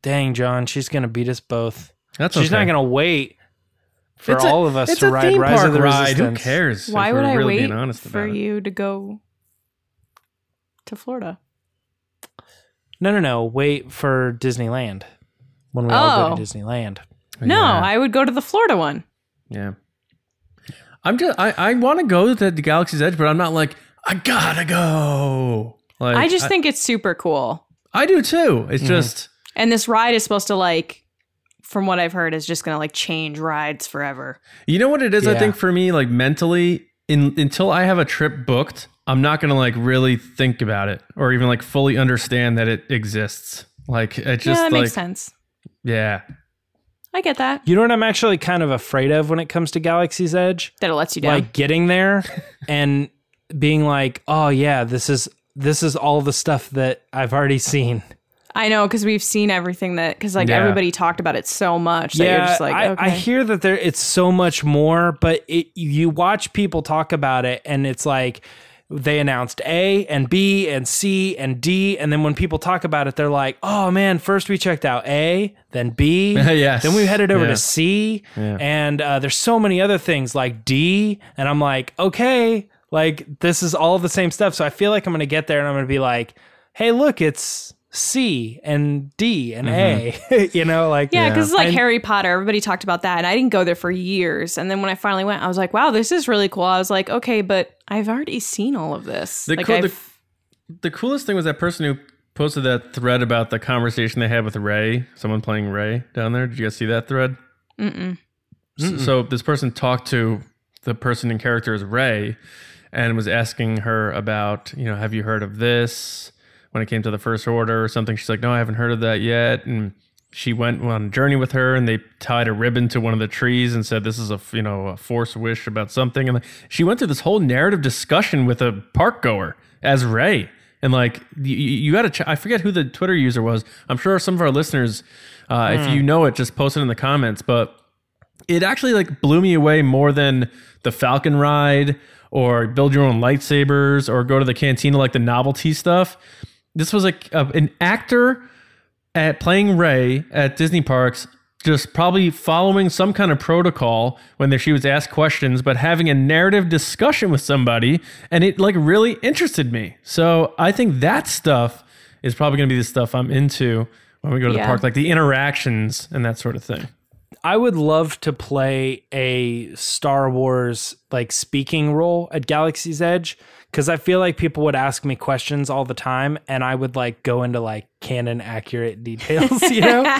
Dang, John, she's gonna beat us both. That's She's okay. not gonna wait for It's a- all of us to ride Rise of the ride. Resistance. Who cares? Why if would we're I really wait being honest for you to go to Florida? No, no, no. Wait for Disneyland when we all go Oh. to Disneyland. Oh, no, Yeah. I would go to the Florida one. Yeah. I'm just I, I want to go to the Galaxy's Edge, but I'm not like I gotta go. Like I just think it's super cool. I do too. It's mm-hmm. just And this ride is supposed to like from what I've heard is just going to like change rides forever. you know what it is. I Yeah. think for me, like mentally, in until I have a trip booked, I'm not gonna like really think about it or even like fully understand that it exists. Like it just yeah, that like makes sense. yeah. I get that. You know what I'm actually kind of afraid of when it comes to Galaxy's Edge? That it lets you down. Like getting there and being like, "Oh yeah, this is this is all the stuff that I've already seen." I know because we've seen everything that because like Yeah. everybody talked about it so much that you're just like I, okay. I hear that there it's so much more, but it, you watch people talk about it, and it's like they announced A and B and C and D, and then when people talk about it, they're like, "Oh man, first we checked out A, then B, Yes. then we headed over Yeah. to C, Yeah. and uh, there's so many other things like D, and I'm like, okay, like this is all the same stuff. So I feel like I'm gonna get there, and I'm gonna be like, hey, look, it's C and D and A, mm-hmm. you know, like yeah, because it's like And- Harry Potter. Everybody talked about that, and I didn't go there for years. And then when I finally went, I was like, "Wow, this is really cool." I was like, "Okay, but I've already seen all of this." The, like, cool, the, the coolest thing was that person who posted that thread about the conversation they had with Rey, someone playing Rey down there. Did you guys see that thread? Mm-mm. S- So this person talked to the person in character as Rey and was asking her about, you know, have you heard of this when it came to the First Order or something? She's like, no, I haven't heard of that yet. And she went on a journey with her and they tied a ribbon to one of the trees and said, this is a, you know, a force wish about something. And like, she went through this whole narrative discussion with a park goer as Rey. And like, you, you got to, ch- I forget who the Twitter user was. I'm sure some of our listeners, uh, if you know it, just post it in the comments. But it actually like blew me away more than the Falcon ride or build your own lightsabers or go to the cantina like the novelty stuff. This was like a, an actor at playing Rey at Disney parks, just probably following some kind of protocol when there, she was asked questions, but having a narrative discussion with somebody, and it like really interested me. So I think that stuff is probably going to be the stuff I'm into when we go to the park, like the interactions and that sort of thing. I would love to play a Star Wars like speaking role at Galaxy's Edge because I feel like people would ask me questions all the time and I would like go into like canon accurate details, you know?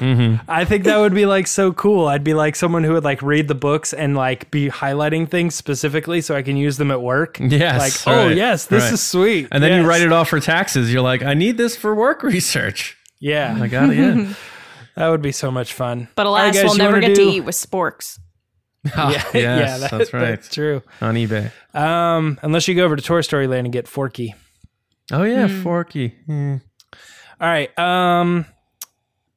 Mm-hmm. I think that would be like so cool. I'd be like someone who would like read the books and like be highlighting things specifically so I can use them at work. Yes, Like, oh, yes, this right. is sweet. And then you write it off for taxes. You're like, I need this for work research. Yeah. I got it. Yeah. that would be so much fun. but All right, alas, guys, we'll never get do- to eat with sporks. Ah, yeah, yes, that- that's right. That's true. On eBay. Um, unless you go over to Toy Story Land and get Forky. Oh yeah, Hmm. Forky. Hmm. All right. Um,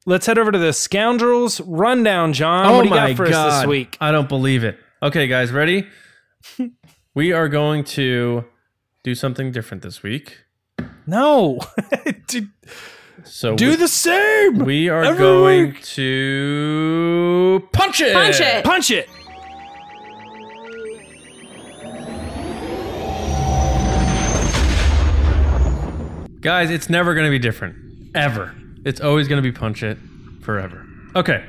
let's head over to the Scoundrels Rundown, John. Oh what do you my got for us god! this week? I don't believe it. Okay, guys, ready? we are going to do something different this week. No, do, So do we, the same. we are going week. to punch it. Punch it. Punch it. Guys, it's never going to be different. Ever. It's always going to be punch it forever. Okay.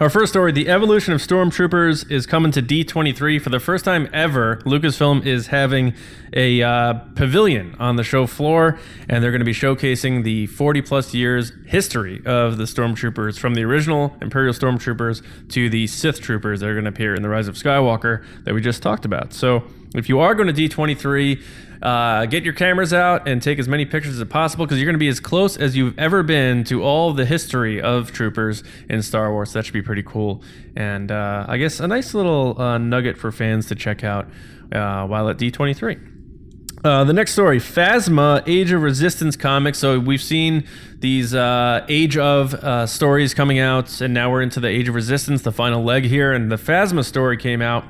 Our first story the evolution of Stormtroopers is coming to D23. For the first time ever, Lucasfilm is having a uh, pavilion on the show floor, and they're going to be showcasing the 40 plus years history of the Stormtroopers from the original Imperial Stormtroopers to the Sith Troopers that are going to appear in The Rise of Skywalker that we just talked about. So if you are going to D23, uh, get your cameras out and take as many pictures as possible because you're going to be as close as you've ever been to all the history of troopers in Star Wars. That should be pretty cool. And uh, I guess a nice little uh, nugget for fans to check out uh, while at D23. Uh, the next story, Phasma, Age of Resistance comics. So we've seen these uh, Age of uh, stories coming out, and now we're into the Age of Resistance, the final leg here. And the Phasma story came out,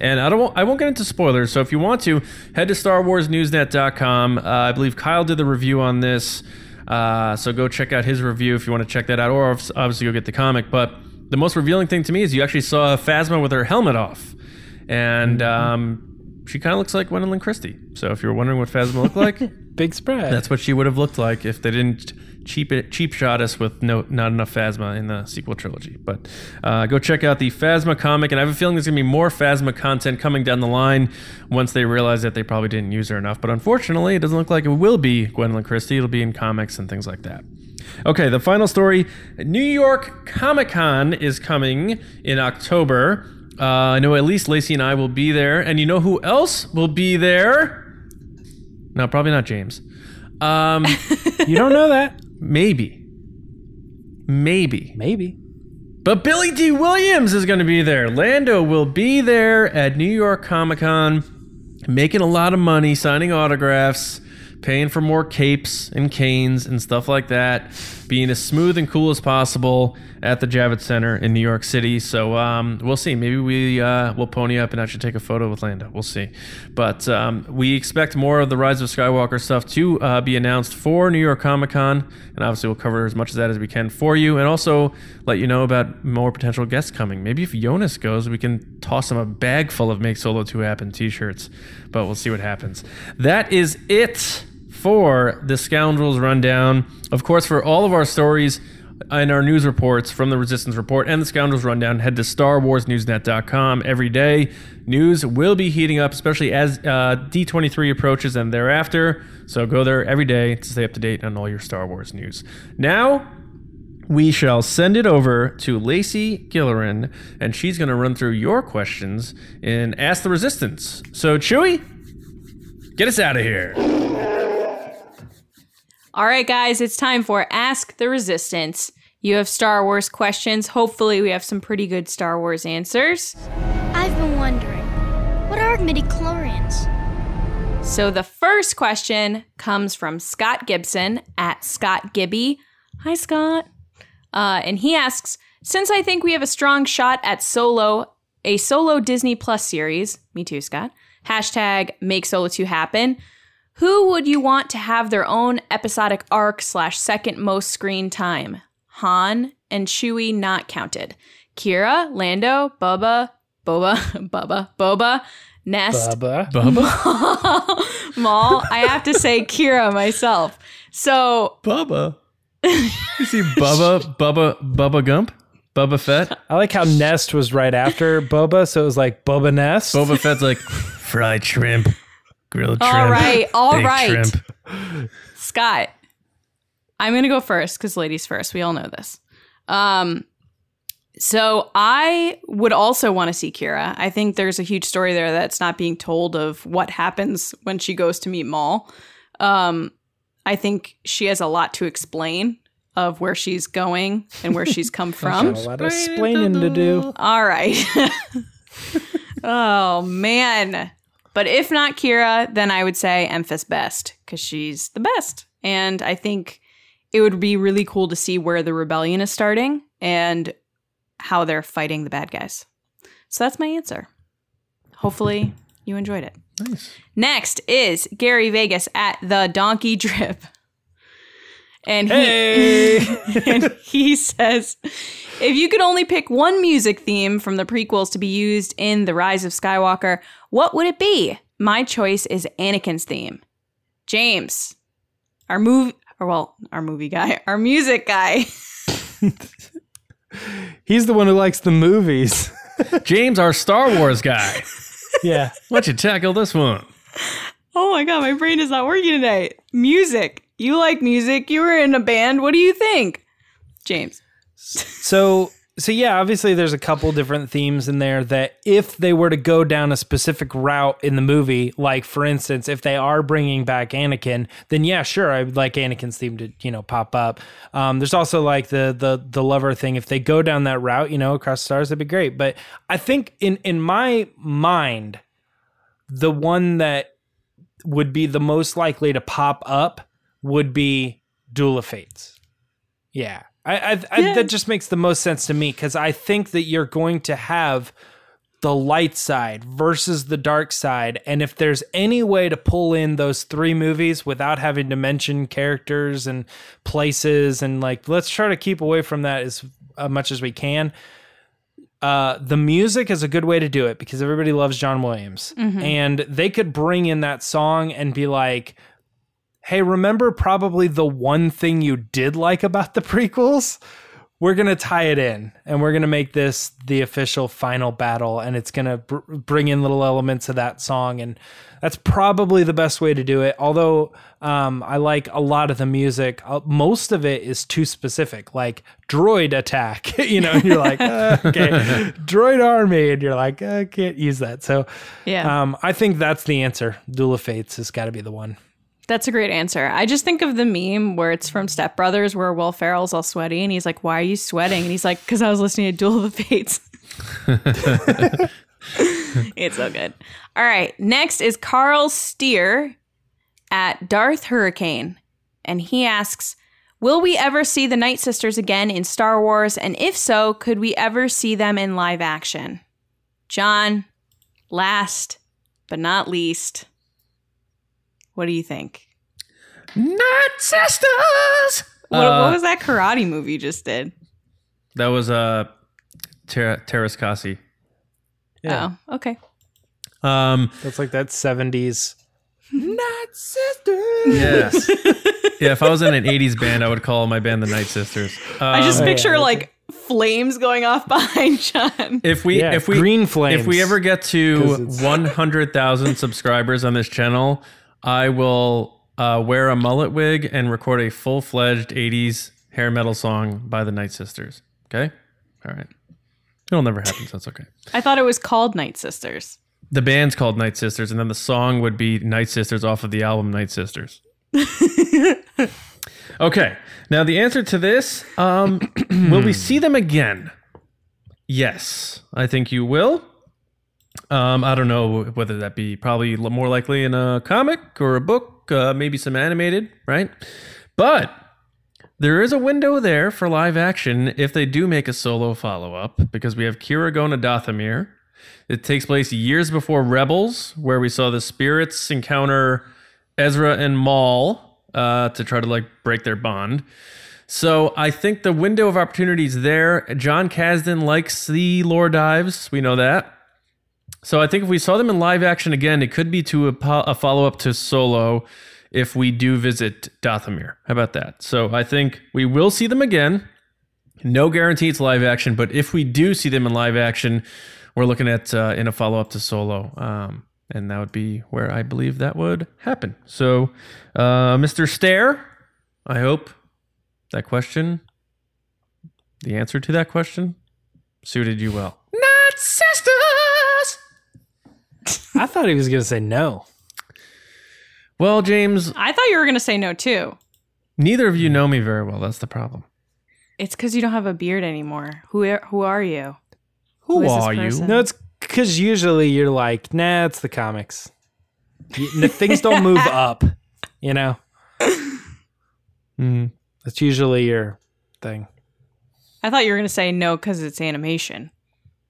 and I don't, I won't get into spoilers. So if you want to, head to StarWarsNewsNet.com. Uh, I believe Kyle did the review on this, uh, so go check out his review if you want to check that out, or obviously go get the comic. But the most revealing thing to me is you actually saw Phasma with her helmet off, and. Um, she kind of looks like Gwendoline Christie. So if you're wondering what Phasma looked like, Big spread. that's what she would have looked like if they didn't cheap cheap shot us with no not enough Phasma in the sequel trilogy. But uh, go check out the Phasma comic, and I have a feeling there's gonna be more Phasma content coming down the line once they realize that they probably didn't use her enough. But unfortunately, it doesn't look like it will be Gwendoline Christie. It'll be in comics and things like that. Okay, the final story New York Comic Con is coming in October. Uh, I know at least Lacey and I will be there. And you know who else will be there? No, probably not James. Um, you don't know that? Maybe. Maybe. Maybe. But Billy Dee Williams is going to be there. Lando will be there at New York Comic Con, making a lot of money, signing autographs, paying for more capes and canes and stuff like that, being as smooth and cool as possible at the Javits Center in New York City. So um, we'll see. Maybe we uh, will pony up and actually take a photo with Lando. We'll see. But um, we expect more of the Rise of Skywalker stuff to uh, be announced for New York Comic Con, and obviously we'll cover as much of that as we can for you, and also let you know about more potential guests coming. Maybe if Jonas goes, we can toss him a bag full of Make Solo 2 Happen t-shirts. But we'll see what happens. That is it for the Scoundrels Rundown. Of course, for all of our stories and our news reports from the Resistance Report and the Scoundrels Rundown, head to StarWarsNewsNet.com every day. News will be heating up, especially as uh, D23 approaches and thereafter. So go there every day to stay up to date on all your Star Wars news. Now, we shall send it over to Lacey Gillerin, and she's going to run through your questions and ask the Resistance. So, Chewie, get us out of here. All right, guys, it's time for Ask the Resistance. You have Star Wars questions. Hopefully, we have some pretty good Star Wars answers. I've been wondering, what are midichlorians? So, the first question comes from Scott Gibson at Scott Gibby. Hi, Scott. Uh, and he asks Since I think we have a strong shot at Solo, a solo Disney Plus series, me too, Scott, hashtag make Solo 2 happen, who would you want to have their own episodic arc slash second most screen time? Han and Chewie not counted. Qi'ra, Lando, Bubba, Boba, Bubba, Boba, Nest, Bubba. Bubba? Maul. I have to say Qi'ra myself. So Bubba. You see Bubba, Bubba, Bubba Gump? Bubba Fett? I like how Nest was right after Boba, so it was like Boba Nest. Boba Fett's like fried shrimp, grilled shrimp. all right, all baked right, shrimp. Scott. I'm gonna go first because ladies first. We all know this. Um, so I would also want to see Qi'ra. I think there's a huge story there that's not being told of what happens when she goes to meet Maul. Um, I think she has a lot to explain of where she's going and where she's come from. A lot of explaining to do. All right. oh man. But if not Qi'ra, then I would say Enfys Nest because she's the best. And I think it would be really cool to see where the rebellion is starting and how they're fighting the bad guys. So that's my answer. Hopefully you enjoyed it. Nice. Next is Gary Vegas at the Donkey Drip. And he Hey! and he says, if you could only pick one music theme from the prequels to be used in The Rise of Skywalker, what would it be? My choice is Anakin's theme. James, our movie, or well, our movie guy, our music guy. He's the one who likes the movies. James, our Star Wars guy. yeah. Why don't you tackle this one? Oh my god, my brain is not working today. Music. You like music. You were in a band. What do you think? James. So so yeah, obviously there's a couple different themes in there that if they were to go down a specific route in the movie, like for instance, if they are bringing back Anakin, then yeah, sure, I would like Anakin's theme to you know pop up. Um, there's also like the the the lover thing. If they go down that route, you know, across stars, that'd be great. But I think in in my mind, the one that would be the most likely to pop up would be Duel of Fates. Yeah. I, I, I Yeah. that just makes the most sense to me because I think that you're going to have the light side versus the dark side, and if there's any way to pull in those three movies without having to mention characters and places, and like let's try to keep away from that as uh, much as we can. Uh, the music is a good way to do it because everybody loves John Williams, and they could bring in that song and be like, hey, remember probably the one thing you did like about the prequels? We're going to tie it in and we're going to make this the official final battle. And it's going to br- bring in little elements of that song. And that's probably the best way to do it. Although um, I like a lot of the music, uh, most of it is too specific, like droid attack. you know, you're like, uh, okay, droid army. And you're like, "Uh, I can't use that. So Yeah. um, I think that's the answer. Duel of Fates has got to be the one. That's a great answer. I just think of the meme where it's from Step Brothers where Will Ferrell's all sweaty and he's like, Why are you sweating? And he's like, Because I was listening to Duel of the Fates. it's so good. All right. Next is Carl Steer at Darth Hurricane. And he asks, Will we ever see the Night Sisters again in Star Wars? And if so, could we ever see them in live action? John, last but not least, what do you think? Night Sisters. What, Uh, what was that karate movie you just did? That was uh, Ter- Teräs Käsi. Yeah. Oh, okay. Um, That's like that 70s. Night Sisters. yes. yeah, if I was in an 80s band, I would call my band the Night Sisters. I just Um, picture like flames going off behind John. if we Yeah, if we green flames. if we ever get to 100,000 subscribers on this channel, I will uh, wear a mullet wig and record a full-fledged 80s hair metal song by the Night Sisters. Okay? All right. It'll never happen, so that's okay. I thought it was called Night Sisters. The band's called Night Sisters, and then the song would be Night Sisters off of the album Night Sisters. okay. Now the answer to this, um, will we see them again? Yes, I think you will. Um, I don't know whether that be probably more likely in a comic or a book, uh, maybe some animated, right? But there is a window there for live action if they do make a solo follow up, because we have Qi'ra going to Dathomir. It takes place years before Rebels, where we saw the spirits encounter Ezra and Maul uh, to try to like break their bond. So I think the window of opportunity is there. Jon Kasdan likes the lore dives. We know that. So I think if we saw them in live action again, it could be to a, po- a follow up to Solo if we do visit Dathomir. How about that? So I think we will see them again. No guarantee it's live action, but if we do see them in live action, we're looking at uh, in a follow up to Solo, um, and that would be where I believe that would happen. So, uh, Mr. Stare, I hope that question, the answer to that question, suited you well. Not sisters. I thought he was going to say no. Well, James, I thought you were going to say no too. neither of you know me very well. That's the problem. It's because you don't have a beard anymore. Who are, who are you? Who, Who is this are you? person? No, it's because usually you're like, nah, it's the comics. You- n- things don't move up, you know? Mm. That's usually your thing. I thought you were going to say no because it's animation.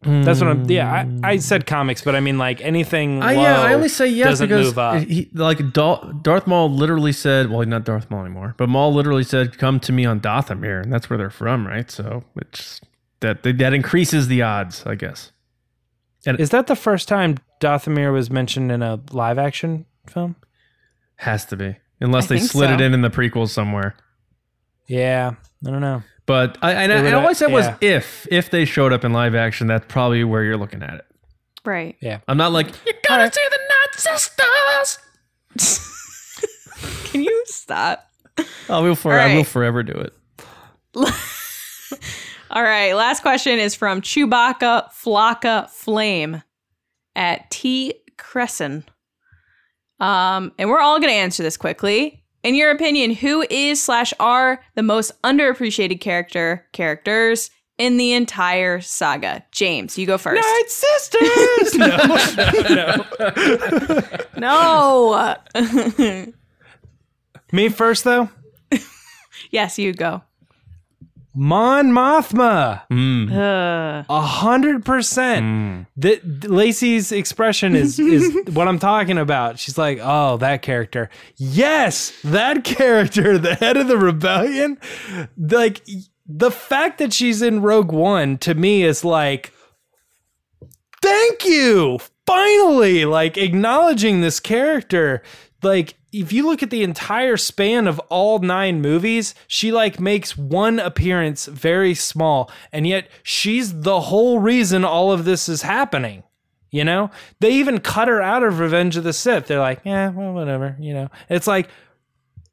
That's what I'm, yeah, I, I hmm. said comics, but I mean like anything. I, yeah, I only say yes because he, like Dal- Darth Maul literally said, well, not Darth Maul anymore, but Maul literally said, "Come to me on Dathomir," and that's where they're from, right? So it's that that increases the odds, I guess. And Is that the first time Dathomir was mentioned in a live action film? Has to be, unless I they think slid it in in the prequels somewhere. Yeah, I don't know. But I, and I, would, and all I uh, said was if if they showed up in live action, that's probably where you're looking at it. Right. Yeah. I'm not like you gotta see the Night Sisters. Can you stop? Oh, we'll for, All I will forever do it. All right. Last question is from Chewbacca Flocka Flame at T Crescent. Um, and we're all going to answer this quickly. In your opinion, who is slash are the most underappreciated character characters in the entire saga? James, you go first. Night sisters. no, no. No. Me first though. yes, you go. Mon Mothma. Mm. Uh, A hundred percent. That Lacey's expression is is what I'm talking about. She's like, "Oh, that character. Yes, that character, the head of the rebellion. Like the fact that she's in Rogue One to me is like, thank you. Finally, like acknowledging this character. Like if you look at the entire span of all nine movies, she like makes one appearance very small, and yet she's the whole reason all of this is happening. You know, they even cut her out of Revenge of the Sith. They're like, yeah, well, whatever. You know, it's like,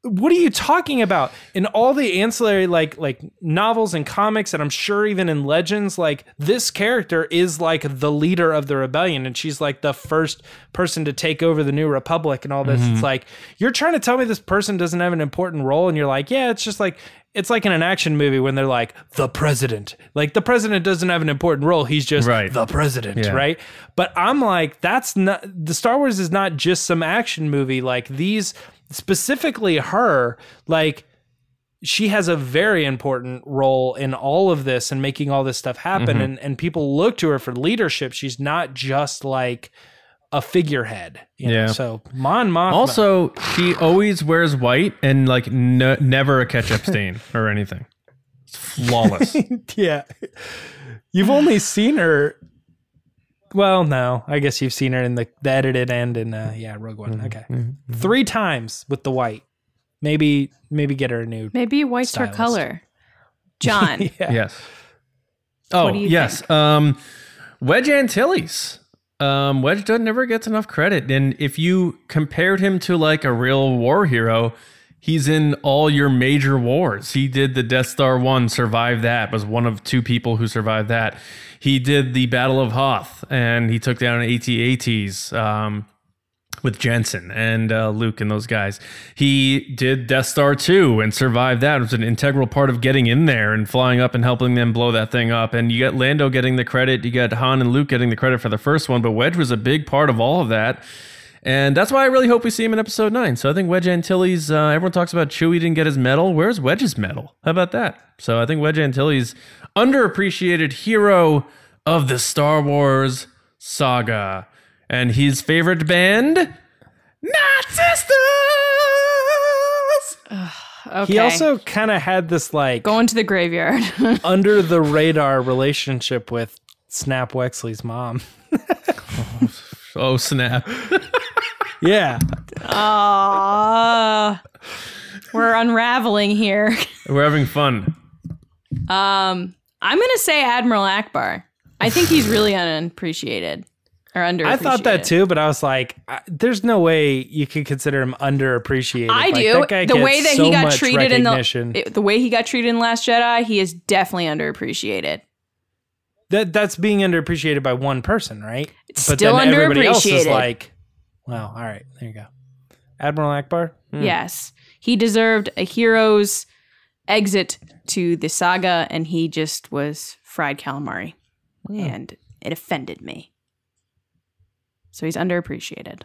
what are you talking about? In all the ancillary like like novels and comics, and I'm sure even in Legends, like this character is like the leader of the rebellion, and she's like the first person to take over the New Republic and all this. It's mm-hmm. like you're trying to tell me this person doesn't have an important role, and you're like, yeah, it's just like it's like in an action movie when they're like the president. Like the president doesn't have an important role; he's just Right. the president, Yeah. right? But I'm like, that's not the Star Wars is not just some action movie. Like these specifically her, like she has a very important role in all of this and making all this stuff happen. Mm-hmm. And and people look to her for leadership. She's not just like a figurehead. You Yeah. Know? So Mon Mothma. Also, she always wears white and like never a ketchup stain or anything. It's flawless. yeah. You've only seen her. Well, no, I guess you've seen her in the, the edited end and uh, yeah, Rogue One. Okay, three times with the white. Maybe maybe get her a new. maybe white's her color. John. Yeah. yes. Oh, do you yes. Um, Wedge Antilles. Um, Wedge doesn't never gets enough credit, and if you compared him to like a real war hero, he's in all your major wars. He did the Death Star one, survived that, was one of two people who survived that. He did the Battle of Hoth, and he took down AT-ATs. Um, with Janson and uh, Luke and those guys. He did Death Star 2 and survived that. It was an integral part of getting in there and flying up and helping them blow that thing up. And you got Lando getting the credit, you got Han and Luke getting the credit for the first one, but Wedge was a big part of all of that. And that's why I really hope we see him in episode 9. So I think Wedge Antilles, uh, everyone talks about Chewie didn't get his medal. Where's Wedge's medal? How about that? So I think Wedge Antilles, underappreciated hero of the Star Wars saga. And his favorite band? Not Sisters! Okay. He also kind of had this like going to the graveyard. under the radar relationship with Snap Wexley's mom. Oh, snap. Yeah. Aww. We're unraveling here. We're having fun. Um, I'm gonna say Admiral Ackbar. I think he's really unappreciated or underappreciated. I thought that too, but I was like, I, there's no way you could consider him underappreciated. I Like, do. that guy the way that so he got treated in the the way he got treated in Last Jedi, he is definitely underappreciated. that that's being underappreciated by one person, right? It's still everybody else is like, well, mm. all right, there you go. Admiral Ackbar. Hmm. Yes, he deserved a hero's exit to the saga, and he just was fried calamari, and it offended me. So he's underappreciated.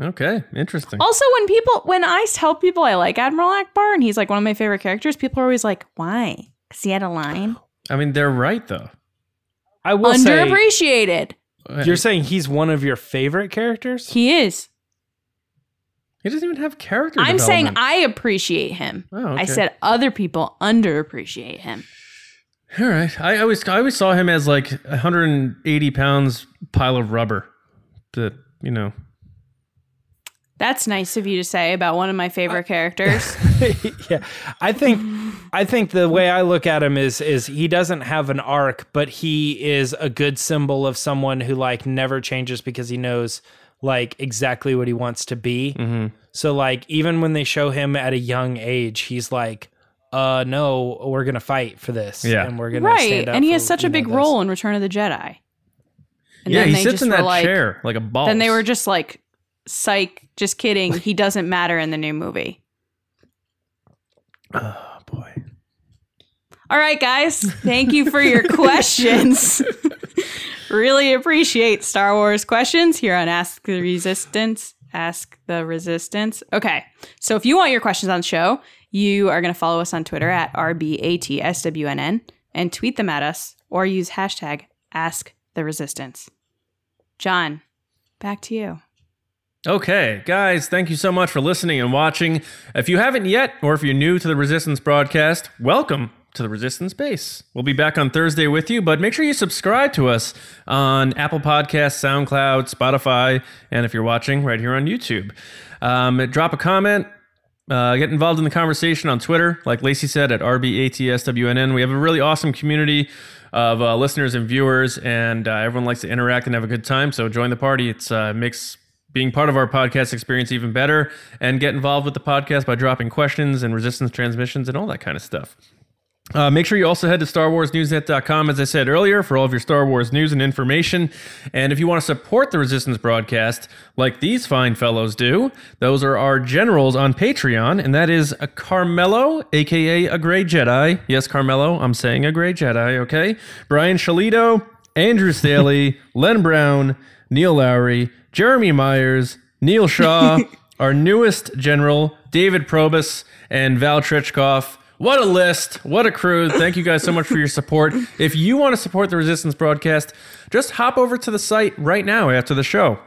Okay, interesting. Also, when people, when I tell people I like Admiral Ackbar and he's like one of my favorite characters, people are always like, "Why? Because he had a line." I mean, they're right, though. I will say, Underappreciated. You're saying he's one of your favorite characters. He is. He doesn't even have character I'm saying. I appreciate him. Oh, okay. I said other people underappreciate him. All right. I always, I always saw him as like 180 pounds pile of rubber. That, you know. That's nice of you to say about one of my favorite characters. yeah, I think I think the way I look at him is is he doesn't have an arc, but he is a good symbol of someone who like never changes because he knows like exactly what he wants to be. Mm-hmm. So like even when they show him at a young age, he's like, "Uh, no, we're gonna fight for this, Yeah. and we're gonna right, stand up and he for, has such you a know, big this." role in Return of the Jedi. And yeah, he sits in that like, chair like a ball. Then they were just like, "Psych, just kidding. He doesn't matter in the new movie." boy. All right, guys. Thank you for your questions. really appreciate Star Wars questions here on Ask the Resistance. Ask the Resistance. Okay. So if you want your questions on the show, you are going to follow us on Twitter at RBATSWNN and tweet them at us or use hashtag Ask the Resistance. John, back to you. Okay, guys, thank you so much for listening and watching. If you haven't yet, or if you're new to the Resistance broadcast, welcome to the Resistance Base. We'll be back on Thursday with you, but make sure you subscribe to us on Apple Podcasts, SoundCloud, Spotify, and if you're watching right here on YouTube. Um, drop a comment, uh, get involved in the conversation on Twitter, like Lacey said, at RBATSWNN. We have a really awesome community of uh, listeners and viewers, and uh, everyone likes to interact and have a good time. So join the party. It's uh, makes being part of our podcast experience even better, and get involved with the podcast by dropping questions and resistance transmissions and all that kind of stuff. Uh, make sure you also head to StarWarsNewsNet.com, as I said earlier, for all of your Star Wars news and information. And if you want to support the Resistance broadcast, like these fine fellows do, those are our generals on Patreon, and that is a Carmelo, aka a Gray Jedi. Yes, Carmelo, I'm saying a Gray Jedi, okay? Brian Shalito, Andrew Staley, Len Brown, Neil Lowry, Jeremy Myers, Neil Shaw, our newest general, David Probus, and Val Trichkoff. What a list. What a crew. Thank you guys so much for your support. If you want to support the Resistance broadcast, just hop over to the site right now after the show.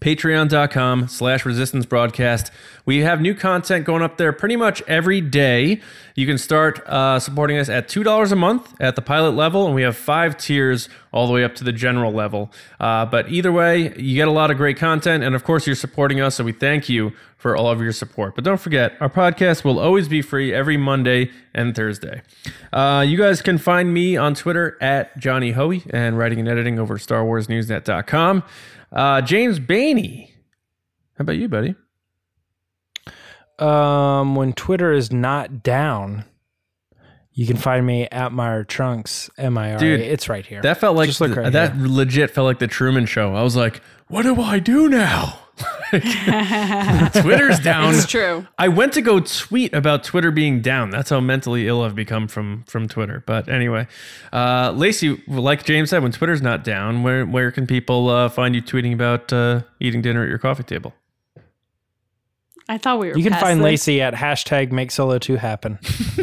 Patreon.com slash resistance broadcast. We have new content going up there pretty much every day. You can start uh, supporting us at $2 a month at the pilot level, and we have five tiers all the way up to the general level. Uh, but either way, you get a lot of great content, and of course, you're supporting us, so we thank you for all of your support. But don't forget, our podcast will always be free every Monday and Thursday. Uh, you guys can find me on Twitter at Johnny Hoey and writing and editing over StarWarsNewsNet.com. Uh, James Bainey. How about you, buddy? Um, when Twitter is not down, you can find me at Meyer Trunks. M I R. Dude, It's right here. That felt like Just look right that here. legit felt like the Truman Show. I was like, "What do I do now?" Twitter's down. It's true. I went to go tweet about Twitter being down. That's how mentally ill I've become from from Twitter. But anyway, uh, Lacey, like James said, when Twitter's not down, where where can people uh, find you tweeting about uh, eating dinner at your coffee table? I thought we were. you can find this. Lacey at hashtag make solo two happen.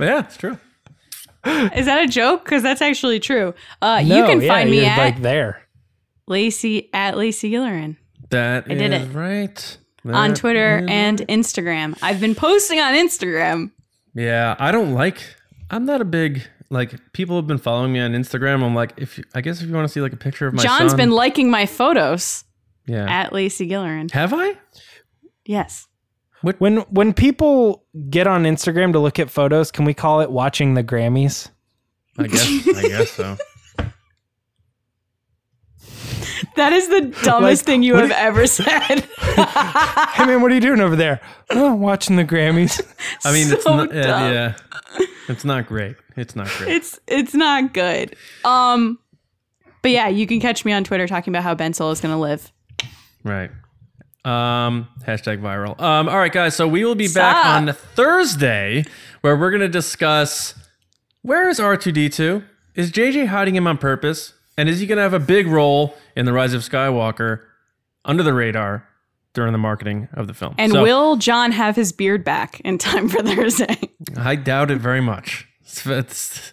yeah, it's true. Is that a joke? Because that's actually true. Uh, you can yeah, find me you're, at like there. Lacey at Lacey Gillerin That I did is it. right. on Twitter is and right. Instagram. I've been posting on Instagram. Yeah, I don't like. I'm not a big like. People have been following me on Instagram. I'm like, if you, I guess if you want to see like a picture of my John's son, been liking my photos yeah. at Lacey Gillerin. Have I? Yes. When when people get on Instagram to look at photos, can we call it watching the Grammys? I guess. I guess so. That is the dumbest Like, thing you have if- ever said. hey man, what are you doing over there? Oh, watching the Grammys. I mean, it's So not. uh, yeah, it's not great. It's not great. it's it's not good. Um but yeah, you can catch me on Twitter talking about how Ben Solo is going to live. Right. Um, hashtag viral. Um, all right, guys. So we will be back on Thursday where we're going to discuss where is R2D2? Is JJ hiding him on purpose? And is he going to have a big role in the rise of Skywalker under the radar during the marketing of the film? And So, will John have his beard back in time for Thursday? I doubt it very much. It's-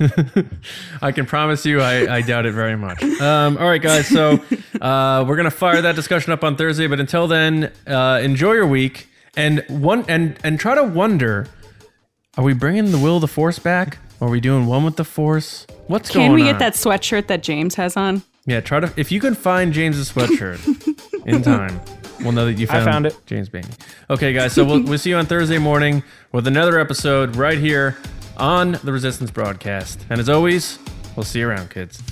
I can promise you, I, I doubt it very much. Um, all right, guys. So uh, we're gonna fire that discussion up on Thursday. But until then, uh, enjoy your week and one and and try to wonder: Are we bringing the will of the Force back? Are we doing one with the Force? What's Can going on? Can we get that sweatshirt that James has on? Yeah, try to if you can find James's sweatshirt in time. We'll know that you found, it. I found, found it. James Bainey. Okay, guys. So we'll, we'll see you on Thursday morning with another episode right here on the Resistance broadcast. And as always, we'll see you around, kids.